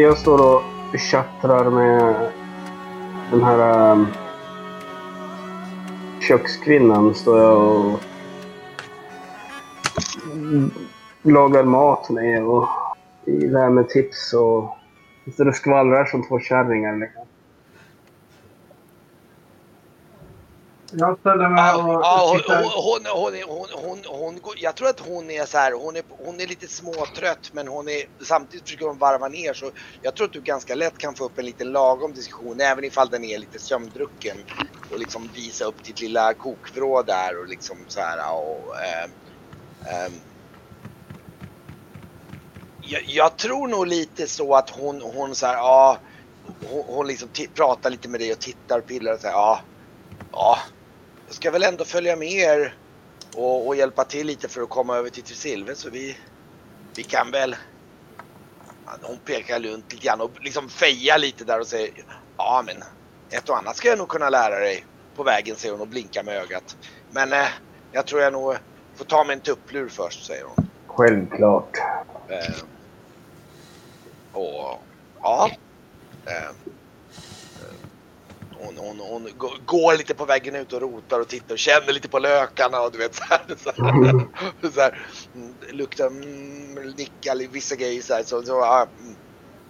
Jag, står och tjattrar med den här um, kökskvinnan. Står jag och lagar mat med och lär mig tips och står och skvallrar som två kärringar. Liksom. Jag ställer mig och Ja, hon, hon, hon, hon, hon, jag tror att hon är så här, hon är, hon är lite småtrött men hon är, samtidigt försöker hon varva ner så jag tror att du ganska lätt kan få upp en lite lagom diskussion även ifall den är lite sömndrucken och liksom visa upp ditt lilla kokvrå där och liksom så här och ehm, ehm, jag, jag tror nog lite så att hon, hon så här, ja, hon, hon liksom pratar lite med dig och tittar och pillar och säger ja, ja, ska väl ändå följa med er och, och hjälpa till lite för att komma över till Tresilve så vi, vi kan väl. Hon pekar runt lite grann och liksom fejar lite där och säger ja men ett och annat ska jag nog kunna lära dig på vägen säger hon och blinkar med ögat. Men eh, jag tror jag nog får ta mig en tupplur först säger hon. Självklart. Eh, och ja. Eh, hon, hon, hon gå- går lite på vägen ut och rotar och tittar och känner lite på lökarna och du vet så här. Så här, så här mm, luktar, mm, nickar vissa grejer så här. Så, så, mm.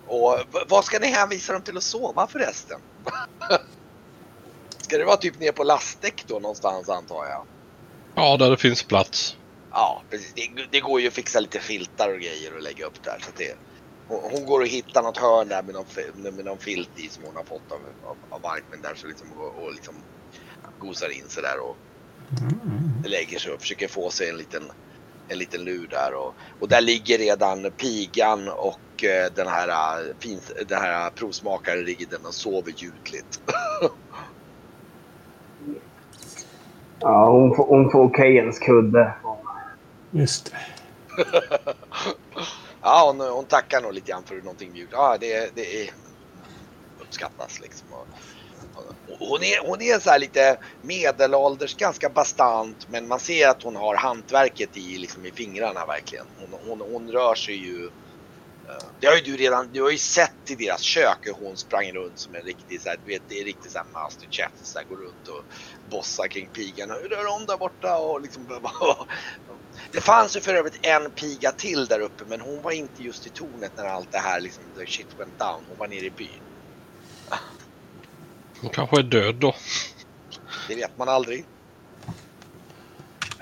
och vad ska ni hänvisa dem till att sova förresten? Ska det vara typ ner på lastdäck då någonstans antar jag? Ja, där det finns plats. Ja, precis. Det, det går ju att fixa lite filtar och grejer och lägga upp där. Så det, hon, hon går och hittar något hörn där med någon, med någon filt i som hon har fått av, av, av Markman där. Så liksom, och, och liksom gosar in sig där och lägger sig och försöker få sig en liten, en liten lur där. Och, och där ligger redan pigan och eh, den här, eh, fin, den här provsmakaren ligger den och sover ljudligt. Ja, hon får, hon får Keyens kudde. Just det. Ja, hon, hon tackar nog lite grann för någonting mjukt. Ja, det, det är uppskattas liksom. Och, hon, är, hon är så här lite medelålders, ganska bastant, men man ser att hon har hantverket i, liksom, i fingrarna verkligen. Hon, hon, hon rör sig ju. Eh, det har ju du redan, du har ju sett i deras kök hur hon sprang runt som en riktig så här, du vet, det är riktigt så här masterchef, så här, går runt och bossar kring pigan. Hur rör om där borta och liksom Det fanns ju för övrigt en piga till där uppe men hon var inte just i tornet när allt det här liksom, the shit went down. Hon var nere i byn. Hon kanske är död då. Det vet man aldrig.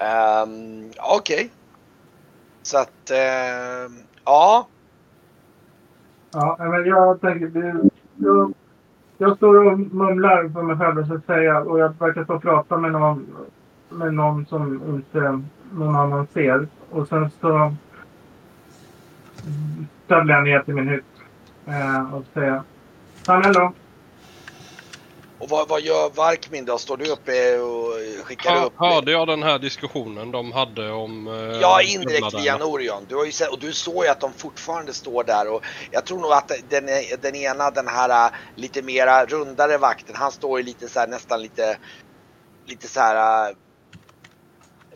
Um, Okej. Så att, ehm, ja. Ja, men jag tänker... Jag, jag står och mumlar för mig själv så att säga och jag verkar stå och prata med någon, med någon som inte någon annan ser. Och sen så stövlar jag ner till min hytt eh, och säger Samhäll då. Och vad, vad gör Varkmin då? Står du uppe och skickar Hör, upp? hörde jag den här diskussionen de hade om... eh, Ja, indirekt via Norion. Du har ju sett, och du såg ju att de fortfarande står där och jag tror nog att den, den ena, den här äh, lite mera rundare vakten, han står ju lite så här nästan lite, lite så här äh,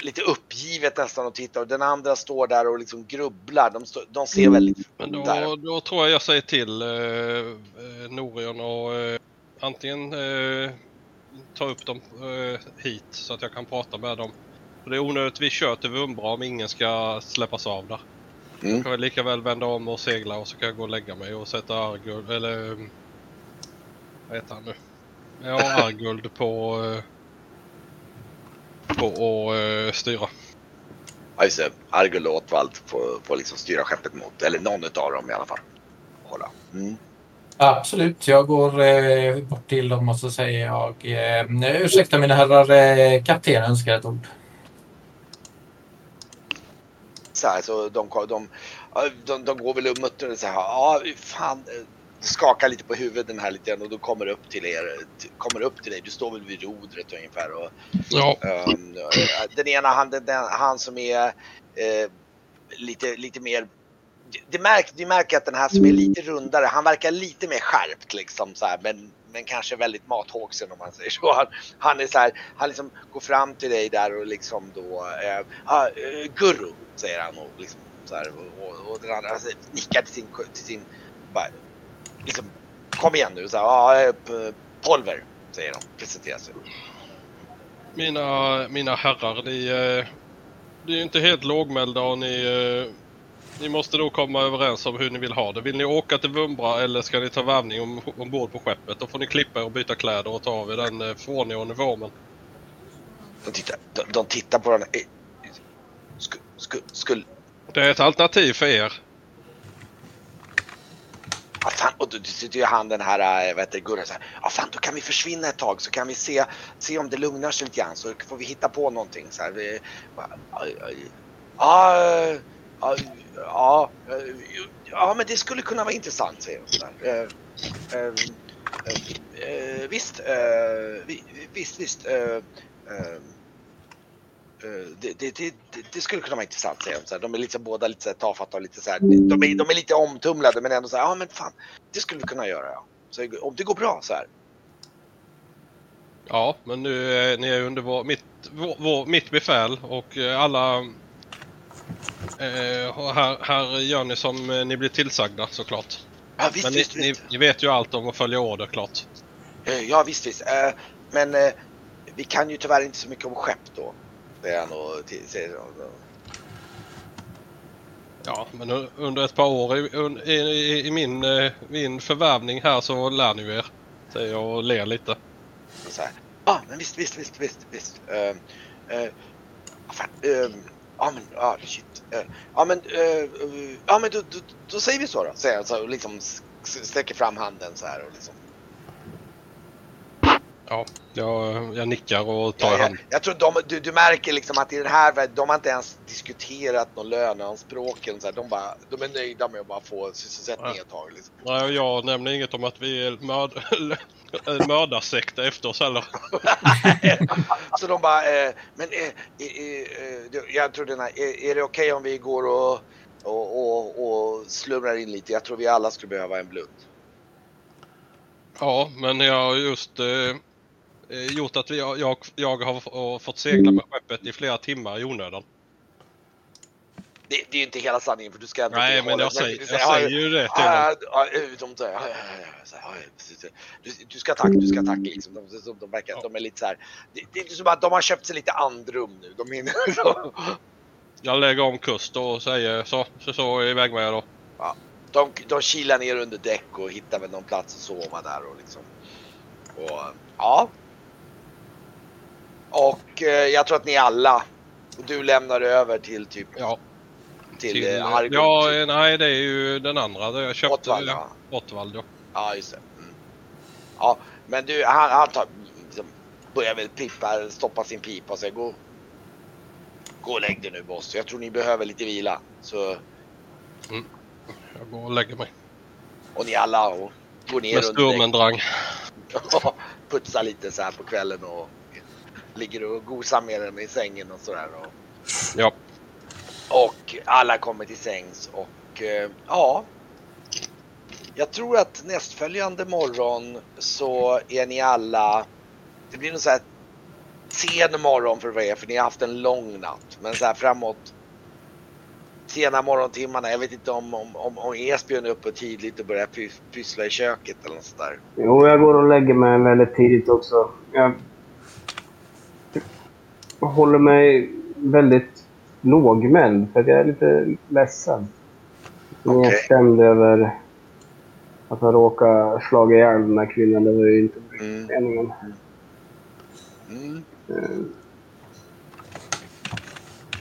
lite uppgivet nästan och tittar och den andra står där och liksom grubblar. De, står, de ser väldigt Men där. då, då tror jag jag säger till eh, eh, Norion och eh, antingen eh, ta upp dem eh, hit så att jag kan prata med dem. För det är onödigt vi kör till Vumbra om ingen ska släppas av där. Mm. Då kan jag lika väl vända om och segla och så kan jag gå och lägga mig och sätta Arguld, eller eh, vad heter han nu? Ja, Arguld på eh, på att eh, styra. Ja just det, Argul och Åtvald får, får liksom styra skeppet mot, eller någon utav dem i alla fall. Hålla. Mm. Absolut, jag går eh, bort till dem och så säger jag eh, ursäkta mina herrar, eh, kaptenen önskar ett ord. så här, så de, de, de, de går väl och muttrar så här, ja fan, eh, skakar lite på huvudet här lite och då kommer upp till er, kommer upp till dig, du står väl vid rodret ungefär och Ja, ehm, den ena han, den, den, han som är eh, lite, lite mer det märk, du märker att den här som är lite rundare, han verkar lite mer skärpt liksom så här, men, men kanske väldigt mathågsen om man säger så. Han, han är så här, han liksom går fram till dig där och liksom då, eh, eh, Gurru säger han och liksom så här och, och, och den andra alltså, nickar till sin, till sin bara, liksom, kom igen nu. Så här, p- Polver, säger de. Presenterar sig. Mina, mina herrar, ni, eh, ni är inte helt lågmälda och ni, eh, ni måste då komma överens om hur ni vill ha det. Vill ni åka till Vumbra eller ska ni ta värvning om, ombord på skeppet? Då får ni klippa er och byta kläder och ta av er den eh, förordningen och nivå. Men De tittar, de, de tittar på den. Eh, Sku, sku, skulle... det är ett alternativ för er ah, fan, och då sitter ju han den här, eh, vad heter Gurra så här. Ja fan, då kan vi försvinna ett tag så kan vi se, se om det lugnar sig lite grann så får vi hitta på någonting så här. Ja, eh, ja, ja, ja, ja, ja, men det skulle kunna vara intressant säger de. Eh, eh, eh, eh, Visst, eh, visst, visst eh, det, det, det, skulle kunna vara intressant säger de. De är liksom båda lite så tafatta och lite så här, de, är, de är lite omtumlade men ändå så här, ja men fan, det skulle vi kunna göra ja. Så om det går bra så här. Ja, men nu är ni är under vår, mitt, vår, vår, mitt befäl och eh, alla... Eh, här, här gör ni som eh, ni blir tillsagda såklart. Ja visst, Men ni, visst, ni, visst. ni vet ju allt om att följa order klart. Ja visst, visst. Men vi kan ju tyvärr inte så mycket om skepp då. Säger han och säger. Ja, men under ett par år i, i, i, i min, eh, min förvärvning här så lär ni er. Säger jag och ler lite. Ja, men visst, visst, visst, visst, visst. Eh, eh, fan, eh, ja, men, ja, shit. Eh, ja, men, ja, men då, då, då säger vi så då. Säger han så och liksom sträcker fram handen så här och liksom. Ja, jag, jag nickar och tar Ja, i hand. jag, tror de, du, du märker liksom att i den här världen, de har inte ens diskuterat någon löneanspråken. Så här, de, bara, de är nöjda med att bara få sysselsättning ett tag. Liksom. Nej, jag nämner inget om att vi är mörd, en mördarsekta efter oss heller. Så de bara, eh, men eh, eh, jag tror den här, är, är det okej om vi går och, och, och, och slumrar in lite? Jag tror vi alla skulle behöva en blund. Ja, men jag har just eh, gjort att jag, jag, jag har fått segla med skeppet i flera timmar i onödan. Det, det är ju inte hela sanningen för du ska ändå Nej, men jag säger, jag ja, säger ju det till ja, ja, ja, ja, ja, ja, ja, ja, ja, precis. Du, du ska tacka, du ska tacka liksom. De, de, de, verkar, Ja. de är lite så här. Det, det är som att de har köpt sig lite andrum nu. De hinner, Jag lägger om kurs då och säger så, så, så iväg med er då. de, de kilar ner under däck och hittar väl någon plats att sova där och liksom. Och ja. Och eh, jag tror att ni alla, du lämnar över till typ Ja, till, till, eh, Argon. ja typ. eh, nej det är ju den andra. Jag köpte Ottwald, ja. Ottwald, ja. Ja, just det. Mm. Ja, men du, han, han tar, liksom, börjar väl pipa, stoppa sin pipa och säger gå, gå och lägg dig nu boss. Jag tror ni behöver lite vila. Så, Jag går och lägger mig. och ni alla och går ner Med sturmendrang. och putsar lite så här på kvällen och ligger och gosar med den i sängen och sådär. Och, Ja. och alla kommer till sängs och eh, ja. Jag tror att nästföljande morgon så är ni alla. Det blir nog så här sen morgon för er för ni har haft en lång natt. Men så här framåt sena morgontimmarna. Jag vet inte om, om, om, om Esbjörn är uppe tidigt och börjar pys- pyssla i köket eller något sånt där. Jo, jag går och lägger mig väldigt tidigt också. Jag håller mig väldigt lågmäld för jag är lite ledsen. Okej. Nedstämd över att ha råkat slaga ihjäl den här kvinnan. Det var ju inte Mm. meningen. Mm.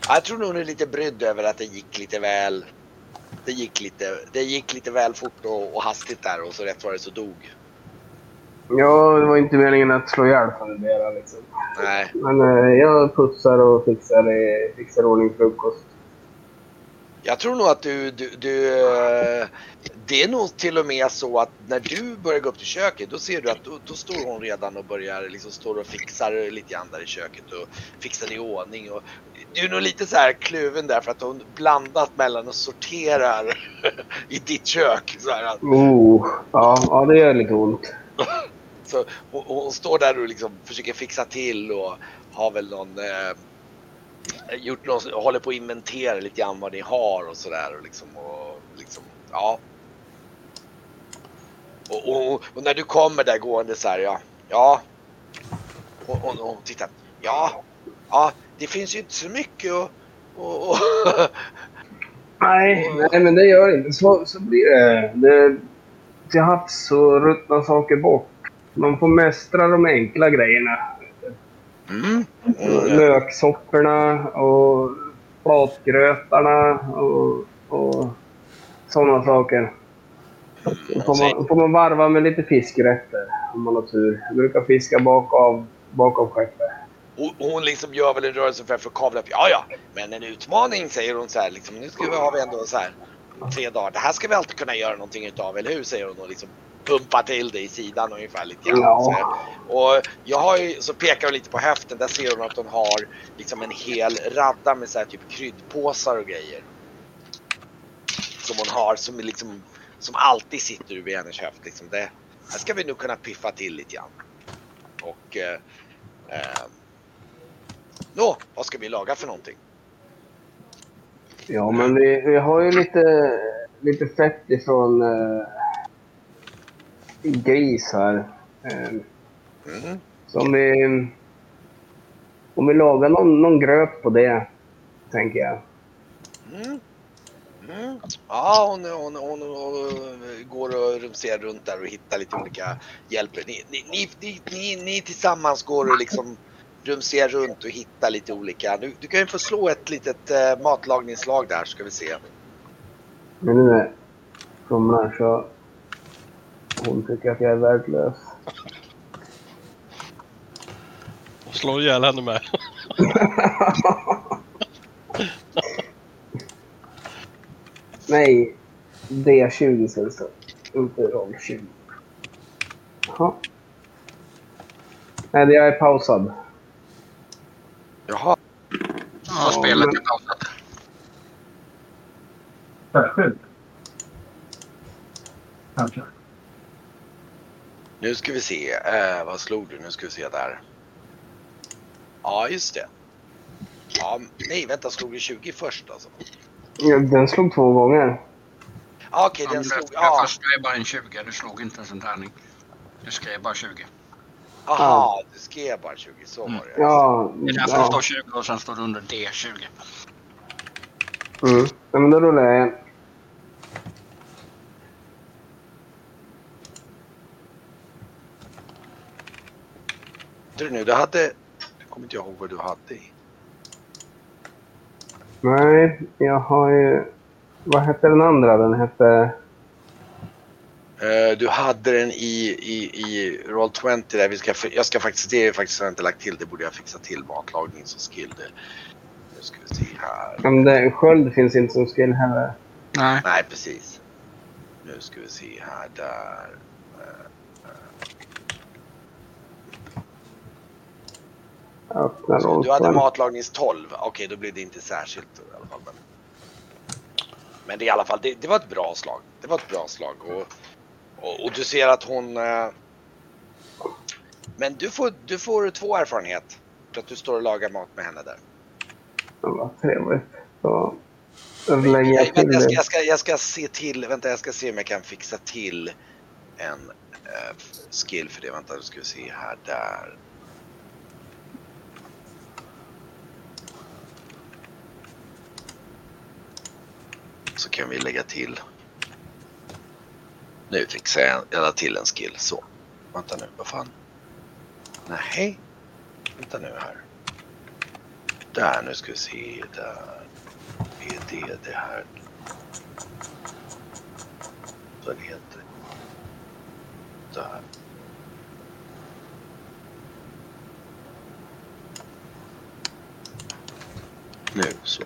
Ja, Jag tror nog du är lite brydd över att det gick lite väl. Det gick lite, det gick lite väl fort och, och hastigt där och så rätt var det så dog. Ja, det var inte meningen att slå ihjäl Fundera liksom. Nej. Men eh, jag putsar och fixar, fixar ordning frukost. Jag tror nog att du, du, du eh, Det är nog till och med så att när du börjar gå upp till köket då ser du att då, då står hon redan och börjar liksom står och fixar lite grann där i köket och fixar i ordning. Och, du är nog lite så här kluven där för att hon blandat mellan och sorterar i ditt kök. Så här, Oh, ja, ja, det gör lite ont. Så hon, hon står där och liksom försöker fixa till och har väl någon eh, gjort någon, håller på att inventera lite grann vad ni har och sådär och liksom och liksom ja. Och, och, och när du kommer där gående så här, ja. Ja. Hon, hon, hon tittar, Ja. Ja, det finns ju inte så mycket att... Och, och, Nej, nej, men det gör det inte. Så, så blir det. det. Till havs så ruttnar saker bort. Man får mästra de enkla grejerna. mm. Löksopporna och flatgrötarna och, och sådana saker. Då får man, får man varva med lite fiskrätter om man har tur. Jag brukar fiska bakom, bakom skeppet. Och hon liksom gör väl en rörelse för att kavla upp. Ja, ja, men en utmaning säger hon så här. Liksom, nu ska vi ha vi ändå så här tre dagar. Det här ska vi alltid kunna göra någonting utav, eller hur? Säger hon och liksom pumpar till det i sidan ungefär lite grann. Ja. Och jag har ju, så pekar hon lite på höften. Där ser hon att hon har liksom en hel radda med så här typ kryddpåsar och grejer. Som hon har som liksom som alltid sitter vid hennes höft. Liksom det, här ska vi nog kunna piffa till lite grann. Och eh, eh, Nå, vad ska vi laga för någonting? Ja, men vi, vi har ju lite, lite fett ifrån eh, gris här. Eh, Mm. så om vi, om vi lagar någon, någon gröt på det, tänker jag. Mm. Mm. Ja, hon, hon, hon, hon går och rumsterar runt där och hittar lite olika hjälper. Ni, ni, ni, ni, ni, tillsammans går och liksom rumsterar runt och hittar lite olika. Du, du kan ju få slå ett litet eh, matlagningsslag där ska vi se. Men nu somnar så hon tycker att jag är värdelös. Och slår ihjäl henne med. Nej, D20 sen så. Inte roll 20. Jaha. Nej, jag är pausad. Jaha. Ja, spelet är pausat. Särskilt. Kanske. Nu ska vi se. Eh, vad slog du? Nu ska vi se där. Ja, just det. Ja, nej, vänta. Slog du 20 först alltså? Ja, Den slog två gånger. Ja, Okej, Ja, den slog... det Ja, första är bara en 20. Du slog inte ens en tärning. Du skrev bara 20. aha. Du skrev bara 20. Så Mm. var det. Ja, Det är därför det står ja. 20 och sen står det under D20. Mm. Ja, men då rullar jag igen. Du nu, du hade... Jag kommer inte ihåg vad du hade i. Nej, jag har ju... Vad hette den andra? Den hette... Eh, du hade den i, i, i Roll20 där vi ska, jag ska faktiskt, det är faktiskt har jag inte lagt till, det borde jag fixa till matlagning som skill. Det, nu ska vi se här. Men det, sköld finns inte som skill heller. Nej. Nej, precis. Nu ska vi se här, där. Så du hade matlagnings 12. Okej, då blir det inte särskilt i alla fall. Men, men det är i alla fall, det, det var ett bra slag. Det var ett bra slag. Och, och, och du ser att hon... Eh, men du får, du får två erfarenhet. För att du står och lagar mat med henne där. Vad trevligt. Så då lägger jag till jag, ska, jag, ska, jag ska se till, vänta jag ska se om jag kan fixa till en eh, skill för det. Vänta, nu ska vi se här, där. Så kan vi lägga till. Nu fixar jag, jag la till en skill, så. Vänta nu, vad fan. Nej. Vänta nu här. Där, nu ska vi se, där. Är det det här? Vad det heter. Där. Nu så.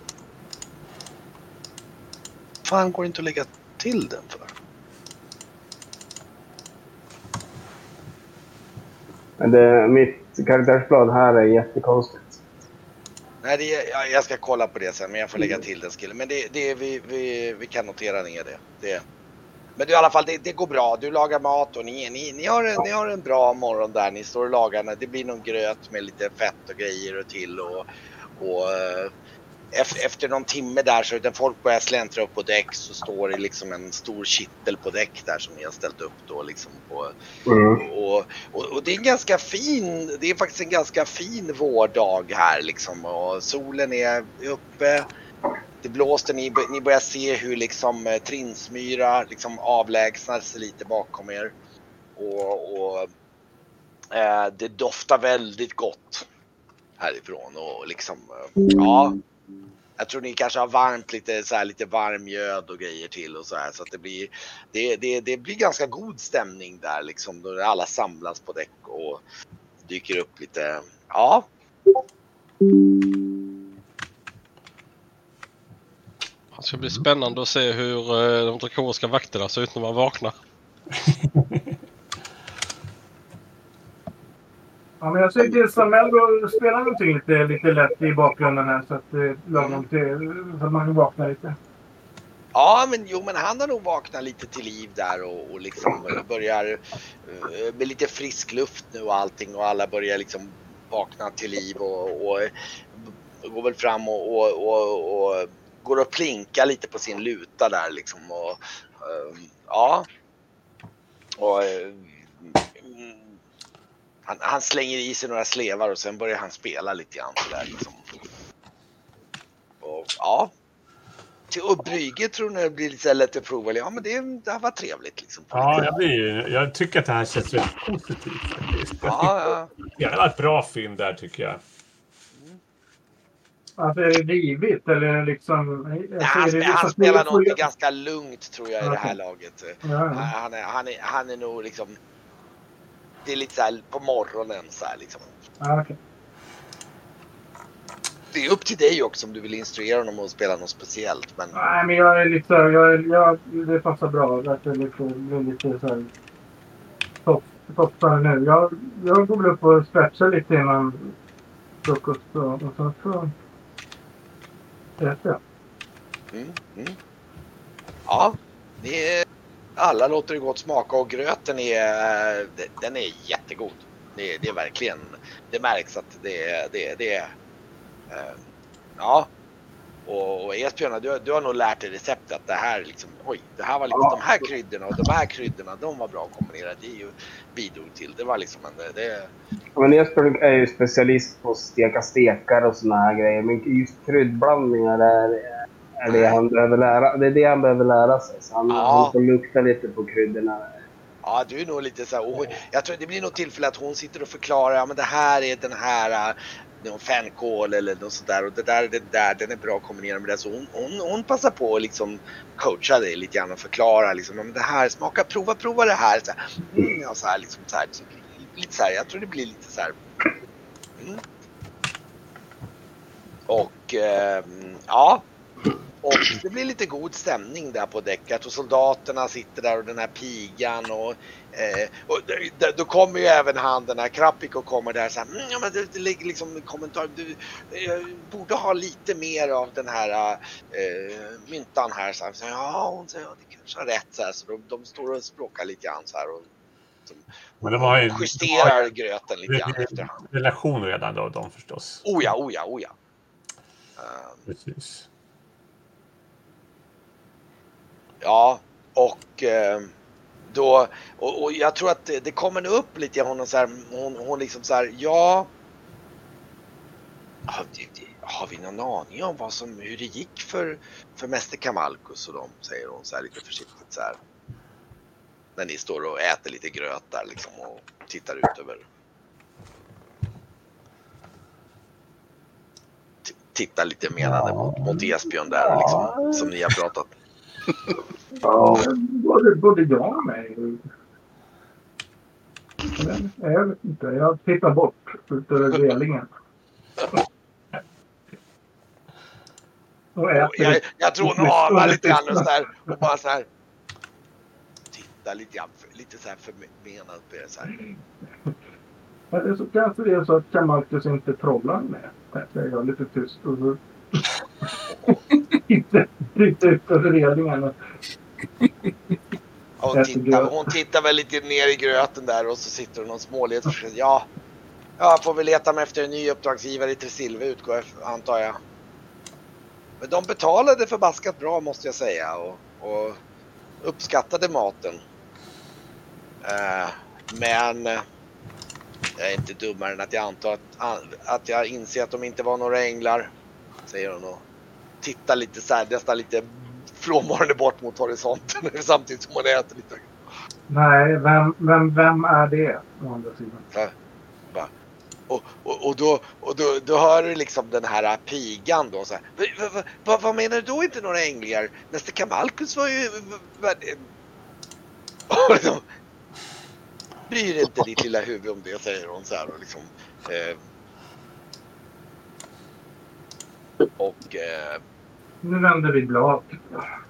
Fan går det inte att lägga till den för? Men det, mitt karaktärsblad här är jättekonstigt. Nej, det är, jag, ska kolla på det sen, men jag får lägga till den skillen. Men det, det, vi, vi, vi kan notera ner det. det. Men du, i alla fall, det, det går bra. Du lagar mat och ni, ni, ni, har en, ni har en bra morgon där. Ni står och lagar. Det blir någon gröt med lite fett och grejer och till. Och, och, eh, efter någon timme där så när folk börjar släntra upp på däck så står det liksom en stor kittel på däck där som ni har ställt upp då liksom på. Mm. Och, och, och det är en ganska fin, det är faktiskt en ganska fin vårdag här liksom och solen är uppe. Det blåser, ni, ni börjar se hur liksom eh, Trinsmyra liksom avlägsnar sig lite bakom er. Och, och eh, det doftar väldigt gott härifrån och liksom, eh, ja. Jag tror ni kanske har varmt lite så här, lite varm mjöd och grejer till och så här så att det blir det, det, det blir ganska god stämning där liksom då alla samlas på däck och dyker upp lite. Ja, Det ska bli spännande att se hur eh, de drakoniska vakterna ser ut när man vaknar. Ja, men jag säger till Samuel att spela någonting lite, lite lätt i bakgrunden här så att eh, lagom till så att man vaknar lite. Ja, men jo, men han har nog vaknat lite till liv där och, och liksom börjar eh, med lite frisk luft nu och allting och alla börjar liksom vakna till liv och, och går väl fram och, och, och, och går och plinkar lite på sin luta där liksom och eh, ja. Och han, han slänger i sig några slevar och sen börjar han spela lite grann sådär liksom. Och ja, till och Brygge tror ni det blir lite lätt att prova. Ja men det, det här var trevligt liksom. Ja, jag, blir, jag tycker att det här känns väldigt positivt faktiskt. Ja, ja. Det var ett bra fynd där tycker jag. Alltså är det rivigt eller liksom? Nej, alltså, han, det spe- liksom han spelar nog ganska lugnt tror jag i det här laget. Ja, ja. Han är, han, är, han är nog liksom... Det är lite så här på morgonen så här liksom. Ja, okej. Det är upp till dig också om du vill instruera honom att spela något speciellt. Men Nej, men jag är lite så här, jag, är- jag, det passar bra. Det liksom blir lite så här topp, toppar nu. Jag, jag går väl upp och stretchar lite innan frukost och, och sen så äter jag. Mm, mm. Ja, det är, alla låter det gott smaka och gröten är, den är jättegod. Det, det är verkligen, det märks att det är, det, det är, eh, ja. Och, och Esbjörn, du, du har nog lärt dig receptet att det här liksom, oj, det här var liksom de här kryddorna och de här kryddorna, de var bra kombinerade. Det är ju bidrog till. Det var liksom en, det, Men Jesper är ju specialist på att steka stekar och såna här grejer. Men just kryddblandningar är, är det han behöver lära Det är det han behöver lära sig. Så han, Ja. han får lukta lite på kryddorna. Ja, du är nog lite så här, och jag tror det blir nog tillfälle att hon sitter och förklarar, ja men det här är den här, äh, någon fänkål eller något sådär och det där, det där, den är bra kombinerad med det. Så hon, hon, hon passar på att liksom coacha dig lite grann och förklara liksom, ja, men det här, smaka, prova, prova det här. Så här, mm, ja, så här, liksom, så här, lite så här, jag tror det blir lite så här. Mm. Och ehm, ja, och det blir lite god stämning där på däcket och soldaterna sitter där och den här pigan och, eh, och då kommer ju även han den här Krapik och kommer där så här, mm, ja, men det, det ligger liksom en kommentar, du eh, borde ha lite mer av den här eh, myntan här. Så här, så, ja, hon säger, ja, det kanske har rätt så här, så de, de står och språkar lite grann så här och som, Men de har ju justerar gröten lite grann efterhand. ju relation redan då, de förstås. Oh ja, oh ja, oh ja. Eh, Precis. Ja, och eh, då, och, och jag tror att det, det kommer upp lite i honom så här, hon, hon liksom så här, ja. Har, har vi någon aning om vad som, hur det gick för, för Mäster Kamalkus och dem, säger hon så här lite försiktigt så här. När ni står och äter lite gröt där liksom och tittar ut över. Tittar lite menande mot, mot Esbjörn där liksom, som ni har pratat. Ja, både, både jag och mig. Men, Jag vet inte. Jag tittar bort ut över relingen. Jag, jag tror hon anar lite grann och så här, och bara så här. Titta lite grann, för- lite så här förmenat på er så här. Eller så kanske det är så att Kamalkus inte trollar med. Jag lite tyst. Och så... inte, inte ut över Och hon, tittar, hon tittar väl lite ner i gröten där och så sitter hon och säger ja. Jag får väl leta mig efter en ny uppdragsgivare i Tresilve utgår antar jag. Men de betalade förbaskat bra måste jag säga och, och uppskattade maten. Eh, men eh, jag är inte dummare än att jag antar att, att jag inser att de inte var några änglar. Säger hon och tittar lite så här, nästan lite frånvarande bort mot horisonten samtidigt som hon äter lite. Nej, vem, vem, vem är det? Å andra sidan. Bara. Och, och, och, då, och då, då hör du liksom den här pigan då så här. "Va- va- va- va- vad menar du då inte några änglar? Nästa Kamalkus var ju... Och liksom, Bryr dig inte ditt lilla huvud om det säger hon så här och liksom. Eh, och eh, Nu vänder vi blad.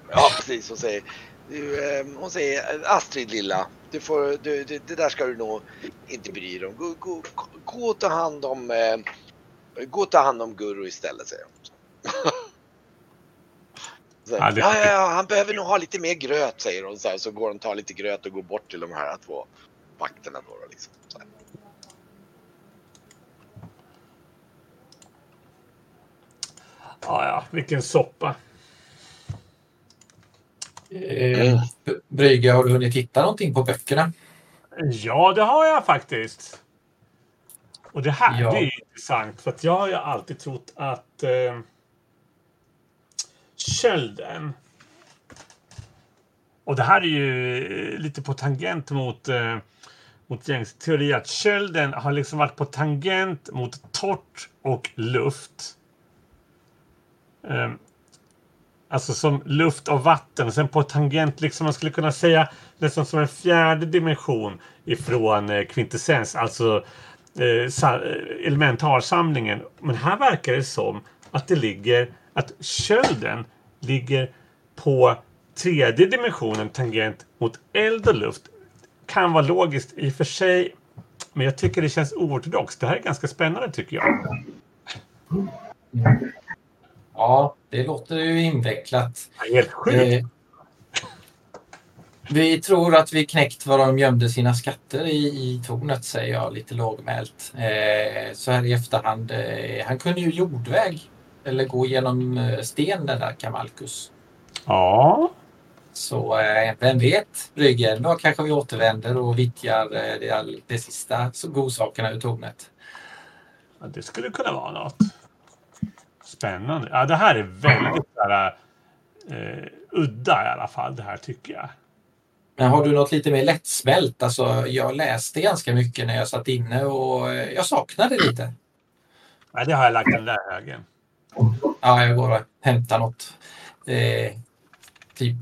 Ja, precis. Hon säger, du, eh, hon säger Astrid lilla, du får, du, du, det där ska du nog inte bry dig om. Gå, gå, gå och ta hand om, eh, gå och ta hand om Gurro istället, säger hon. Så, Ja, det- ja, ja, han behöver nog ha lite mer gröt, säger hon. Så, här, så går hon och tar lite gröt och går bort till de här två vakterna. Då, då, liksom, så här. Ja, ja, vilken soppa. Eh, Brygge, har du hunnit titta någonting på böckerna? Ja, det har jag faktiskt. Och det här Ja. det är intressant för jag har ju alltid trott att eh, kölden och det här är ju eh, lite på tangent mot, eh, mot gängs teori att kölden har liksom varit på tangent mot torrt och luft. Eh, Alltså som luft och vatten. Och sen på tangent, liksom man skulle kunna säga nästan som en fjärde dimension ifrån eh, kvintessens, alltså eh, eh, elementarsamlingen. Men här verkar det som att det ligger, att kölden ligger på tredje dimensionen tangent mot eld och luft. Kan vara logiskt i och för sig, men jag tycker det känns oortodoxt. Det här är ganska spännande tycker jag. Mm. Ja, det låter ju invecklat. Helt sjukt. Eh, vi tror att vi knäckt var de gömde sina skatter i, i tornet, säger jag lite lågmält. Eh, så här i efterhand. Eh, han kunde ju jordväg eller gå genom eh, sten den där Kamalkus. Ja, Så eh, vem vet, Bryggen, då kanske vi återvänder och vittjar eh, det, det sista godsakerna ur tornet. Ja, det skulle kunna vara något. Spännande. Ja, det här är väldigt så här, eh, udda i alla fall, det här tycker jag. Men har du något lite mer lättsmält? Alltså, jag läste ganska mycket när jag satt inne och eh, jag saknade lite. Nej, det har jag lagt den där högen. Ja, jag går och hämtar något. Eh, typ.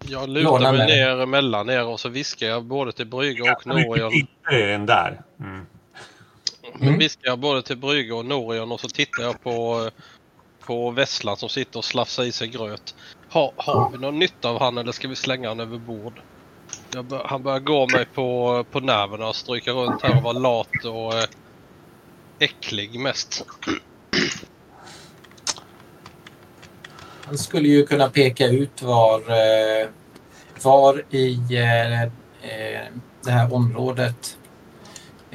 Jag Låna lutar mig ner mellan er och så viskar jag både till Brygge och tittare i den där. Mm. Mm. viskar jag både till Brygge och Norion och så tittar jag på, på Vesslan som sitter och slafsar i sig gröt. Har, har vi någon nytta av han eller ska vi slänga han över bord? Jag bör, han börjar gå mig på, på nerverna och stryka runt här och vara lat och eh, äcklig mest. Han skulle ju kunna peka ut var, eh, var i eh, eh, det här området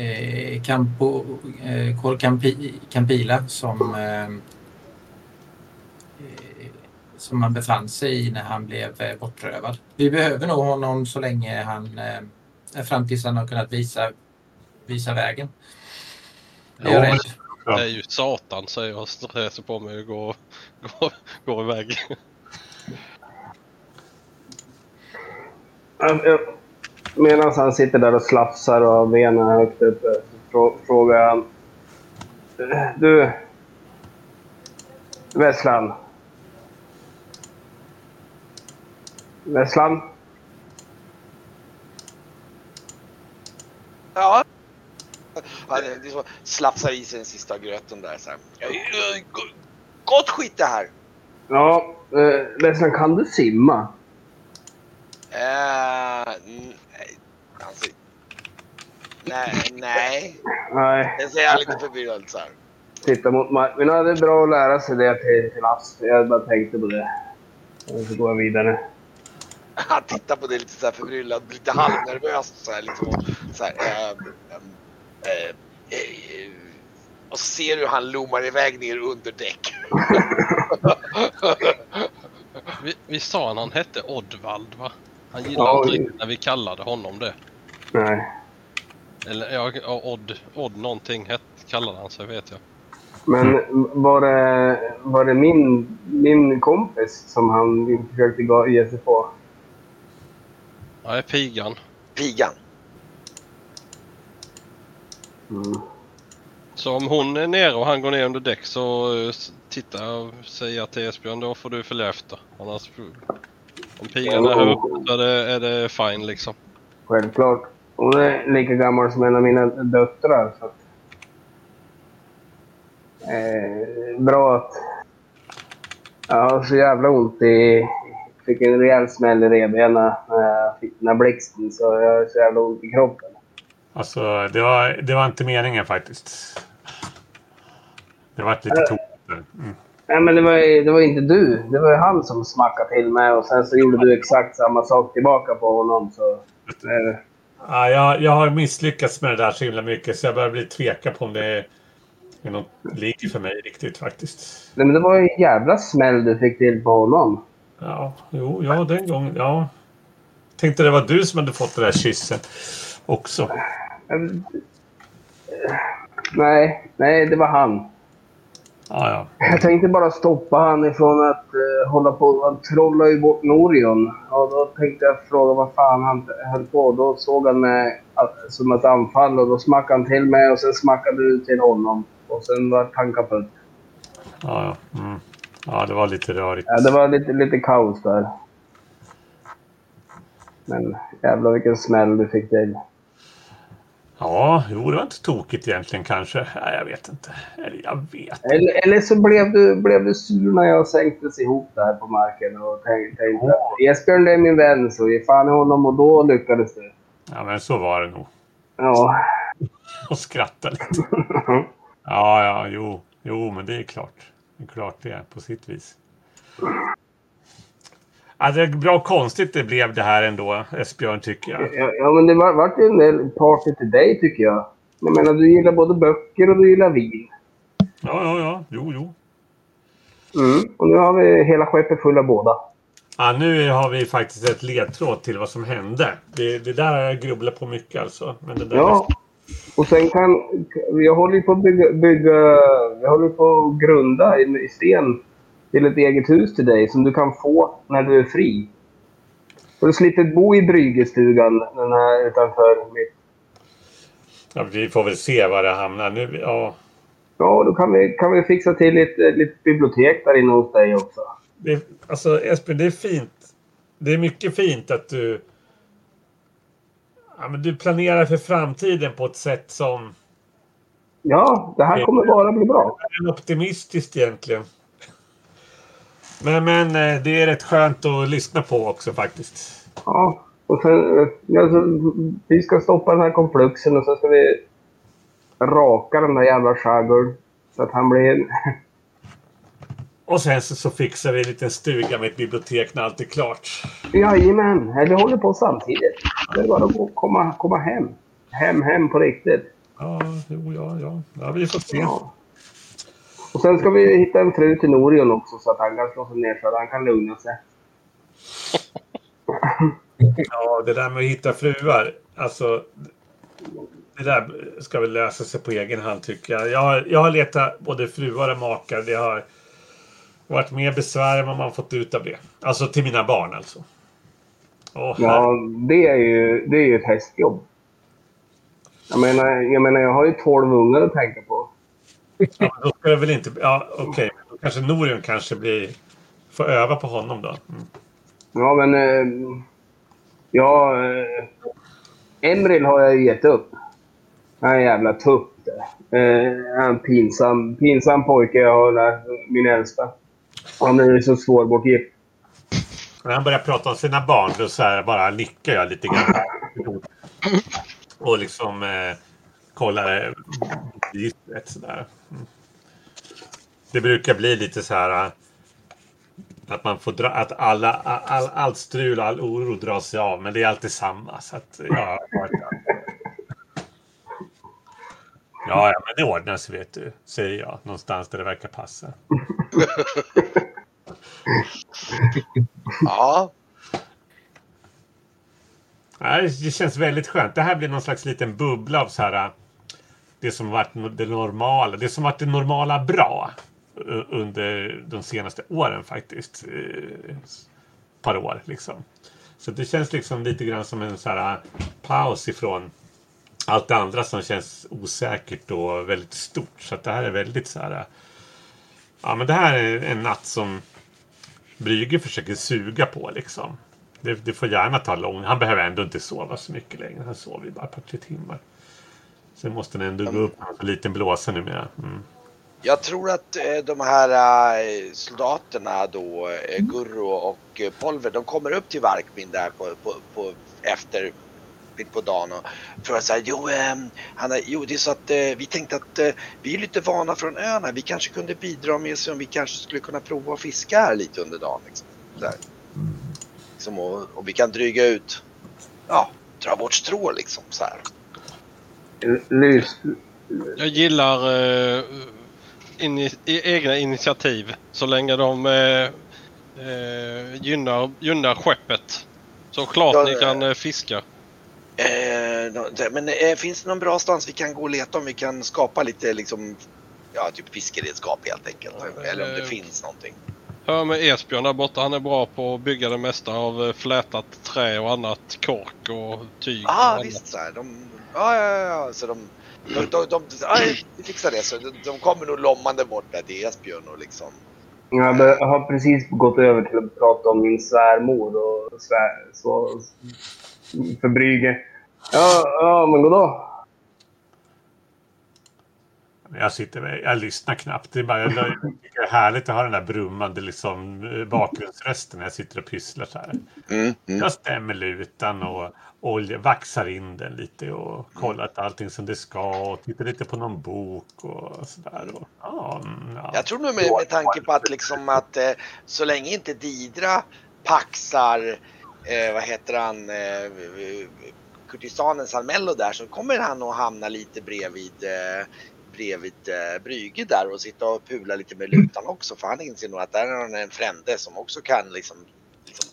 eh, Campo, eh, Cor Campi, Campila som, eh, eh, som han befann sig i när han blev eh, bortrövad. Vi behöver nog honom så länge han eh, fram tills han har kunnat visa, visa vägen. Jag är Ja, rädd. Ja. Det är ju satan säger jag reser på mig och går, går, går iväg. Medan han sitter där och slafsar och har benen högt uppe frå- frågar han. Du. Vesslan. Vesslan. Ja. Är så, slafsar i sig den sista gröten där så här. Gott skit det här! Ja, eh, Vesslan kan du simma? Eh, alltså, nej, nej. Nej. Det säger jag lite förvirrad så här. Titta mot marken. Ja, det är bra att lära sig det till, till last. Jag bara tänkte på det. Och så går jag vidare. Han tittar på det lite så här förbryllad, lite halvnervöst så här liksom. och Så här, eh, eh, eh, Och så ser du hur han lommar iväg ner under däck. Vi, vi sa han han hette Oddvald va? Han gillade Ja, inte det- riktigt när vi kallade honom det. Nej. Eller ja, Odd, Odd någonting kallade han sig vet jag. Men var det, var det min, min kompis som han försökte ge sig på? Nej, pigan. Pigan. Mm. Så om hon är nere och han går ner under däck så uh, titta och säga till Esbjörn då får du följa efter. Annars, om pigan är här uppe så är det, är det fine liksom. Självklart. Hon är lika gammal som en av mina döttrar. Så att, eh, bra att... Jag har så jävla ont i... Fick en rejäl smäll i revbenen när jag fick den här blixten. Så jag har så jävla ont i kroppen. Alltså, det var, det var inte meningen faktiskt. Det var lite tokigt. Mm. Nej, men det var, det var inte du. Det var ju han som smackade till mig och sen så gjorde du exakt samma sak tillbaka på honom. Så, eh, Ja, jag, jag har misslyckats med det där så himla mycket så jag börjar bli tveka på om det är, är något ligger för mig riktigt faktiskt. nej, men det var ju en jävla smäll du fick till på honom. Ja, jo, ja, den gången, ja. Tänkte det var du som hade fått den där kyssen också. Nej, nej, det var han. Ja, ja. Jag tänkte bara stoppa han ifrån att eh, hålla på. Han trollade ju bort Norion. Och då tänkte jag fråga vad fan han höll på. Då såg han mig som ett anfall och då smackade han till mig och sen smackade du till honom. Och sen var han kaputt. Ja, ja. Mm. ja, det var lite rörigt. Ja, det var lite, lite kaos där. Men jävlar vilken smäll du fick till. Ja, jo, det var inte tokigt egentligen kanske. Ja, jag vet inte. Eller jag vet. Eller, eller så blev du, blev du sur när jag sänktes ihop där på marken och tänkte, att Esbjörn det är min vän så ge fan i honom och då lyckades du. Ja, men så var det nog. Ja. Och skratta lite. Ja, ja, jo. Jo, men det är klart. Det är klart det är på sitt vis. Är bra konstigt det blev det här ändå, Esbjörn, tycker jag. Ja, ja, men det var, vart ju en del party till dig tycker jag. Jag menar, du gillar både böcker och du gillar vin. Ja, ja, ja. Jo, jo. Mm. Och nu har vi hela skeppet fulla båda. Ja, nu har vi faktiskt ett ledtråd till vad som hände. Det, det där har jag grubblat på mycket alltså. Men det där Ja. Och sen kan... Jag håller ju på att bygga... bygga jag håller på att grunda i, i sten till ett eget hus till dig som du kan få när du är fri. Och du slipper bo i Brygestugan den här utanför mitt... Ja, vi får väl se var det hamnar. Nu, ja, Ja, då kan vi, kan vi fixa till ett, ett bibliotek där inne hos dig också. det, alltså Esbjörn, det är fint. Det är mycket fint att du... Ja, men du planerar för framtiden på ett sätt som Ja, det här kommer bara bli bra. är optimistiskt egentligen. Men, men eh, det är rätt skönt att lyssna på också faktiskt. Ja, och sen... eh, Ja, så, vi ska stoppa den här kompluxen och så ska vi raka den där jävla Shagger. Så att han blir... Och sen så, så fixar vi en liten stuga med ett bibliotek när allt är klart. Jajamän, vi håller på samtidigt. Det är bara att komma, komma hem. Hem, hem på riktigt. Ja, jo, ja, ja. Ja, vi får se. Ja. Och sen ska vi hitta en fru till Norion också så att han kan slå sig ner så att han kan lugna sig. Ja, det där med att hitta fruar. Alltså, det där ska väl lösa sig på egen hand tycker jag. Jag har, jag har letat både fruar och makar. Det har varit mer besvär än vad man fått ut av det. Alltså till mina barn alltså. Åh, Ja, det är ju, det är ju ett hästjobb. Jag menar, jag menar, jag har ju 12 ungar att tänka på. Ja, då ska det väl inte... Ja, okej. Då kanske Norion kanske blir... Får öva på honom då. Mm. Ja, men... Eh, ja... Eh, Emril har jag ju gett upp. Han är en jävla tupp det. Eh, han är en pinsam, pinsam pojke jag har lärt min äldsta. Han är ju så svårbortgift. När han börjar prata om sina barn då så här bara nickar jag lite grann. Och liksom eh, kollar registret sådär. Mm. Det brukar bli lite så här eh, att man får dra, att alla, all, allt strul och all oro dras sig av. Men det är alltid samma. Så att, ja, ja, Ja, ja, men det ordnar sig vet du, säger jag. Någonstans där det verkar passa. Ja, Nej, det känns väldigt skönt. Det här blir någon slags liten bubbla av så här. Det som varit det normala. Det som varit det normala bra eh, under de senaste åren faktiskt. Ett par år liksom. Så det känns liksom lite grann som en så här eh, paus ifrån allt det andra som känns osäkert och väldigt stort. Så att det här är väldigt så här. Ja, men det här är en natt som Brygge försöker suga på liksom. Det, det får gärna ta lång. Han behöver ändå inte sova så mycket längre. Han sover ju bara ett par tre timmar. Sen måste han ändå gå upp med en liten blåsa numera. Mm. jag tror att eh, de här eh, soldaterna då, eh, Gurro och Polver, de kommer upp till Varkmin där på, på, på efter mitt på dagen och frågar så här, jo, eh, han, är- jo det är så att vi tänkte att vi är lite vana från ön här. vi kanske kunde bidra med så om vi kanske skulle kunna prova att fiska här lite under dagen. Liksom. Så här. Liksom, och, och vi kan dryga ut, ja, dra vårt strå liksom så här. Lys, Jag gillar eh, ini- i- egna initiativ så länge de eh, eh, gynnar, gynnar skeppet. Så klart Ja, ni eh, kan eh, fiska. Eh, men eh, finns det någon bra stans vi kan gå och leta om vi kan skapa lite liksom, ja typ fiskeredskap helt enkelt. Eller om det Eh, finns någonting. Hör med Esbjörn där borta. Han är bra på att bygga det mesta av eh, flätat trä och annat. Kork och tyg. och Ja ah, annat. visst så här. De, ja, ja, ja, ja. Så de, de, de, de, vi fixar det. Så de, de kommer nog lommande bort där till Esbjörn och liksom. jag har precis gått över till att prata om min svärmor och svär, så, för Brygge. Ja, ja, men goddag. Jag sitter jag lyssnar knappt. Det är bara, jag tycker det är härligt att ha den där brummande liksom, eh, bakgrundsrösten när jag sitter och pysslar så här. Mm, mm. Jag stämmer lutan och olja, vaxar in den lite och kollar att allting som det ska och tittar lite på någon bok och sådär. Ja, mm, ja. Jag tror nog med, med tanke på att liksom att eh, så länge inte Didra paxar, eh, vad heter han, eh, kurtisanens Almello där så kommer han att hamna lite bredvid eh, bredvid eh, Brygge där och sitta och pula lite med lutan också för han inser nog att där har han en frände som också kan liksom, liksom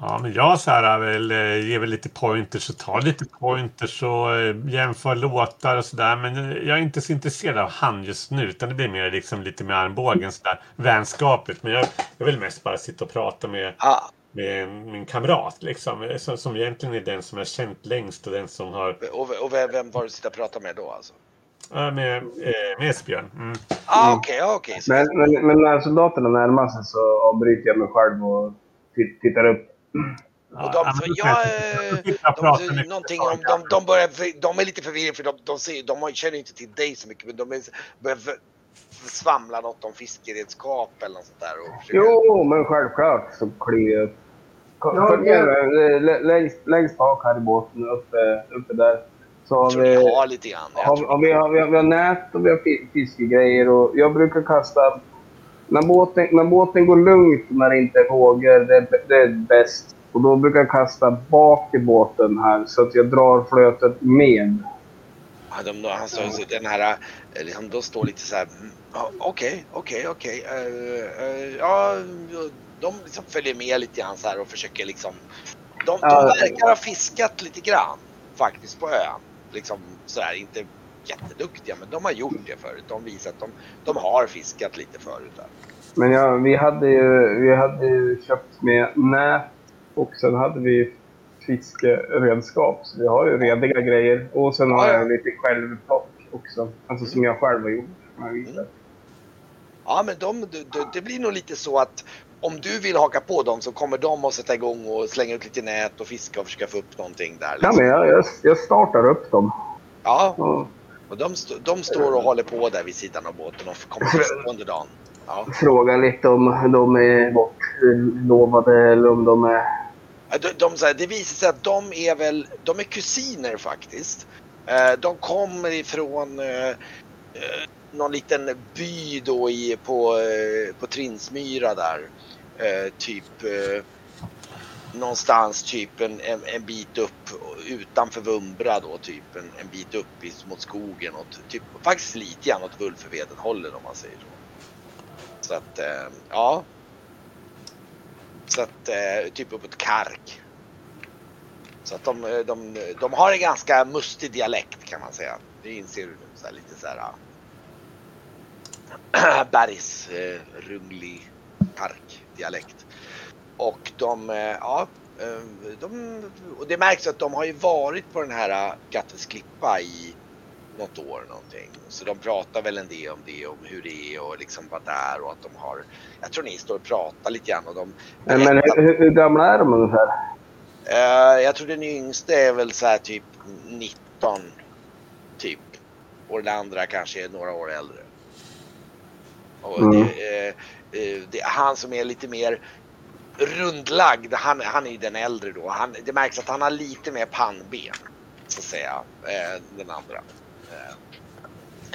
Ja, men jag så här väl, eh, ger väl lite pointers och tar lite pointers och eh, jämför låtar och sådär. Men eh, jag är inte så intresserad av han just nu utan det blir mer liksom lite med armbågen sådär vänskapligt. Men jag, jag vill mest bara sitta och prata med, ah, med min kamrat liksom. Som, som egentligen är den som jag känt längst och den som har och, och vem, vem var du sitta och prata med då alltså? Ja, med, eh, med Esbjörn. Mm. Ah, okej, ja, okej. Så- Men, men, men när soldaterna närmar sig så avbryter jag mig själv och ti- tittar upp. Och de, för någonting om, börjar, är lite förvirrade för de, de, ser, de känner inte till dig så mycket men de är, börjar svamla något om fiskeredskap eller något sånt där. Och försöker- Jo, men självklart så kliver jag upp. Eh, lä- längst, längst bak här i båten, uppe, uppe där. Så har vi, har lite grann. Har, har, vi, har, vi, har, vi har nät och vi har fi- fiskegrejer. Och jag brukar kasta... När båten, när båten går lugnt när det inte är vågor, det, det är bäst. Och då brukar jag kasta bak i båten här så att jag drar flötet med. Ja, de, alltså, den här, eh, liksom, de står lite så här, mm, okej, okej, okej. eh, eh, Ja, de liksom följer med lite grann så här och försöker liksom. De, de verkar ha fiskat lite grann faktiskt på ön. Liksom sådär, inte jätteduktiga men de har gjort det förut. De visar att de, de har fiskat lite förut. Där. Men ja, vi hade ju, vi hade ju köpt med nät och sen hade vi fiskeredskap. Så vi har ju rediga grejer. Och sen har Ja, ja. jag lite självplock också. Alltså som jag själv har gjort. visar. Ja men de, de, det blir nog lite så att om du vill haka på dem så kommer de att sätta igång och slänga ut lite nät och fiska och försöka få upp någonting där. Ja, Liksom. men jag, jag, jag startar upp dem. Ja, Och och de, de står och håller på där vid sidan av båten och kommer fiska under dagen. Ja. frågar lite om de är bortlovade eller om de är... Ja, De, de, här, det visar sig att de är väl, de är kusiner faktiskt. Eh, De kommer ifrån eh, eh, någon liten by då i, på, eh, på Trinsmyra där. Eh, Typ, eh, någonstans typ en, en, en bit upp utanför Vumbra då typ en, en bit upp i, mot skogen och typ faktiskt lite grann åt Vulföveden hållet om man säger så. Så att eh, ja. Så att eh, typ uppåt Kark. Så att de, eh, de, de har en ganska mustig dialekt kan man säga. Det inser du nu. Så här, lite så här. äh, Bergs eh, runglig dialekt. Och de, eh, ja, eh, de, och det märks att de har ju varit på den här Gattes klippa i något år någonting. Så de pratar väl en del om det, om hur det är och liksom vad det är och att de har, jag tror ni står och pratar lite grann och de Men, men hur, hur gamla är de ungefär? Uh, jag tror den yngste är väl så här typ 19 typ. Och den andra kanske är några år äldre. Och Mm. det, eh, eh, det, han som är lite mer rundlagd, han, han är ju den äldre då. Han, det märks att han har lite mer pannben. Så att säga. Eh, den andra. Eh,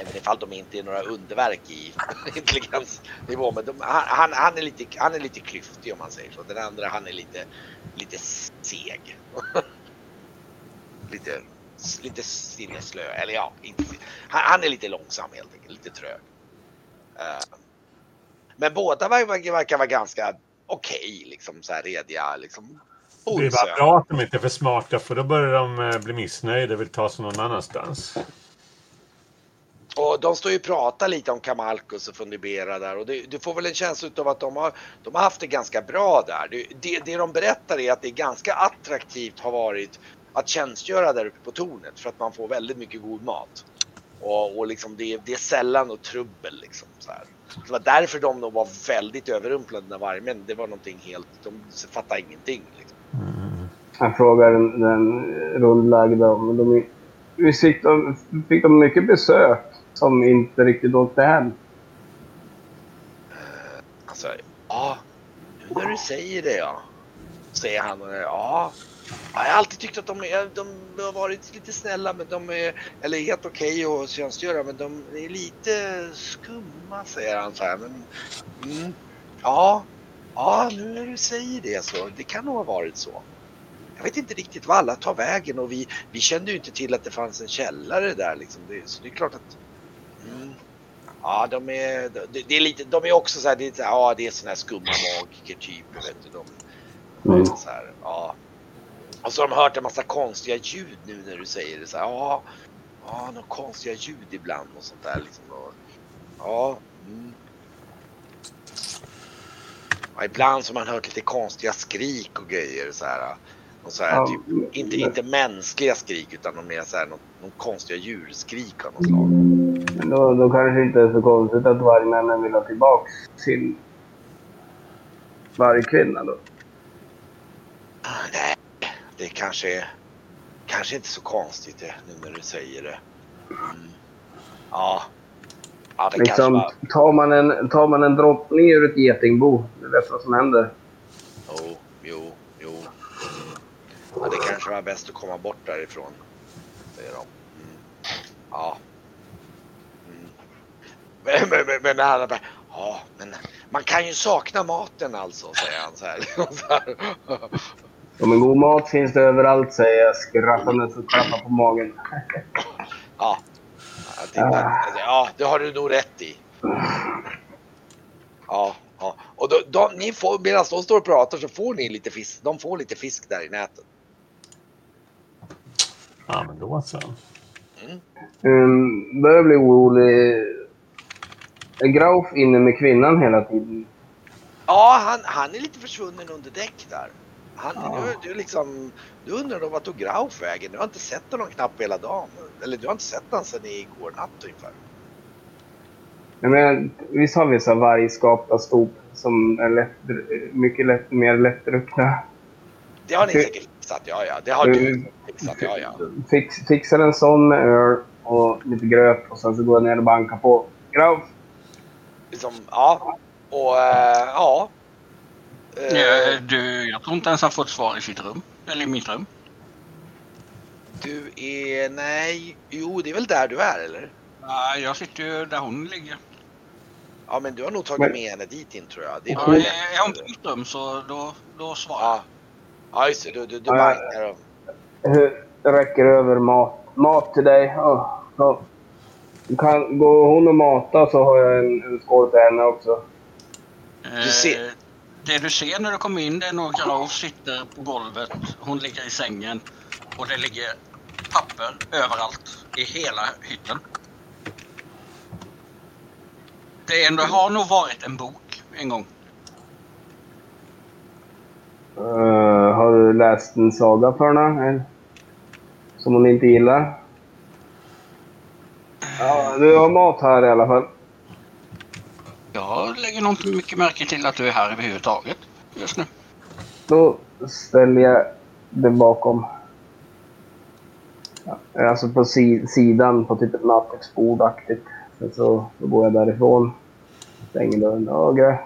även ifall de inte är några underverk i intelligensnivå. Men de, han, han, är lite, han är lite klyftig om man säger så. Den andra han är lite, lite seg. lite, lite sinneslö. Eller ja, inte, han, han är lite långsam helt enkelt. Lite trög. Eh, men båda verkar, verkar vara ganska okej, liksom så här rediga. Liksom, Det är bara bra att de inte är för smarta för då börjar de eh, bli missnöjda och vill ta sig någon annanstans. Och de står ju och pratar lite om Kamalkus och funderar där och du får väl en känsla av att de har, de har haft det ganska bra där. Det, det, det de berättar är att det är ganska attraktivt har varit att tjänstgöra där uppe på tornet för att man får väldigt mycket god mat. Och, och liksom det, det är sällan och trubbel liksom så här. Det var därför de då var väldigt överrumplade när varmen, det var någonting helt, de fattade ingenting. Liksom. Jag frågar den, den rundlagda. Men de, visst fick de, fick de mycket besök som inte riktigt åkte hem? Alltså, ja, nu när du säger det ja. Säger han ja. Ja, Jag har alltid tyckt att de, är, de har varit lite snälla, men de är, eller helt okej att tjänstgöra, men de är lite skumma, säger han så här. Men, mm, ja, ja, nu när du säger det så, det kan nog ha varit så. Jag vet inte riktigt vad alla tar vägen och vi, vi kände ju inte till att det fanns en källare där liksom. Det, så det är klart att Mm. Ja, de är, det, det är lite, de är också så här, det är, ja det är såna här skumma magiker typ, vet du. De, de är så här, ja. Och så har de hört en massa konstiga ljud nu när du säger det så här, ja, ja, några konstiga ljud ibland och sånt där liksom. Och, ja, mm. ja, ibland så har man hört lite konstiga skrik och grejer så här. Och så här Ja, typ, inte, inte mänskliga skrik utan de mer så här, någon, någon konstiga djurskrik av något slag. Men då, då kanske inte är så konstigt att vargmännen vill ha tillbaka sin vargkvinna då. Nej, det kanske är kanske inte så konstigt det, nu när du säger det. Mm. Ja. Ja, det kanske Liksom, var... tar, man en, tar man en drottning ur ett getingbo, du vet vad som händer. Jo, jo, jo. Ja, det kanske var bäst att komma bort därifrån. Säger de. Mm. Ja. Mm. Men, men, men, men bara, ja, men man kan ju sakna maten alltså, säger han så här. Så här. Som en god mat finns det överallt, säger jag skrattandes och klappar på magen. Ja. Att, ja, det har du nog rätt i. Ja, ja. Och då, då, ni får, medan de står och pratar så får ni lite fisk. De får lite fisk där i nätet. Ja, men då så. Um, börjar bli orolig. Är Grauf inne med kvinnan hela tiden? Ja, han, han är lite försvunnen under däck där. Han, du, du, liksom, du undrar då vart tog Grauf vägen? Du har inte sett honom knappt hela dagen. Eller du har inte sett honom sedan igår natt ungefär. Jag menar, visst har vi så vargskapta stop som är lätt, mycket lätt, mer lättdruckna? Det har ni säkert fixat, ja ja. Det har du fixat, ja ja. Fix, fixar en sån med öl och lite gröt och sen så går jag ner och bankar på. Grauf! Liksom, ja. Och äh, ja. Eh, Eh, Du, jag tror inte ens han fått svar i sitt rum. Eller i mitt rum. Du är, nej, jo det är väl där du är eller? Nej, jag sitter ju där hon ligger. Ja men du har nog tagit med henne dit in tror jag. Det är Ja, nog är lätt. är hon inte i mitt rum så då, då svarar jag. Ja. Ja, just det. Du, du, du Ja, ja. bankar dem. Hur räcker över mat, mat till dig? Ja, ja. Du Kan, går hon och mata så har jag en, en skål till henne också. Du ser- Eh, det du ser när du kommer in det är när och sitter på golvet. Hon ligger i sängen. Och det ligger papper överallt i hela hytten. Det ändå har nog varit en bok en gång. Uh, har du läst en saga för henne? Eh, som hon inte gillar? Ja, du har mat här i alla fall. Jag lägger nog inte mycket märke till att du är här överhuvudtaget just nu. Då ställer jag det bakom. Ja, Alltså på si sidan på typ ett nattduksbordaktigt. Sen så, så går jag därifrån. Stänger dörren. Ja, grej.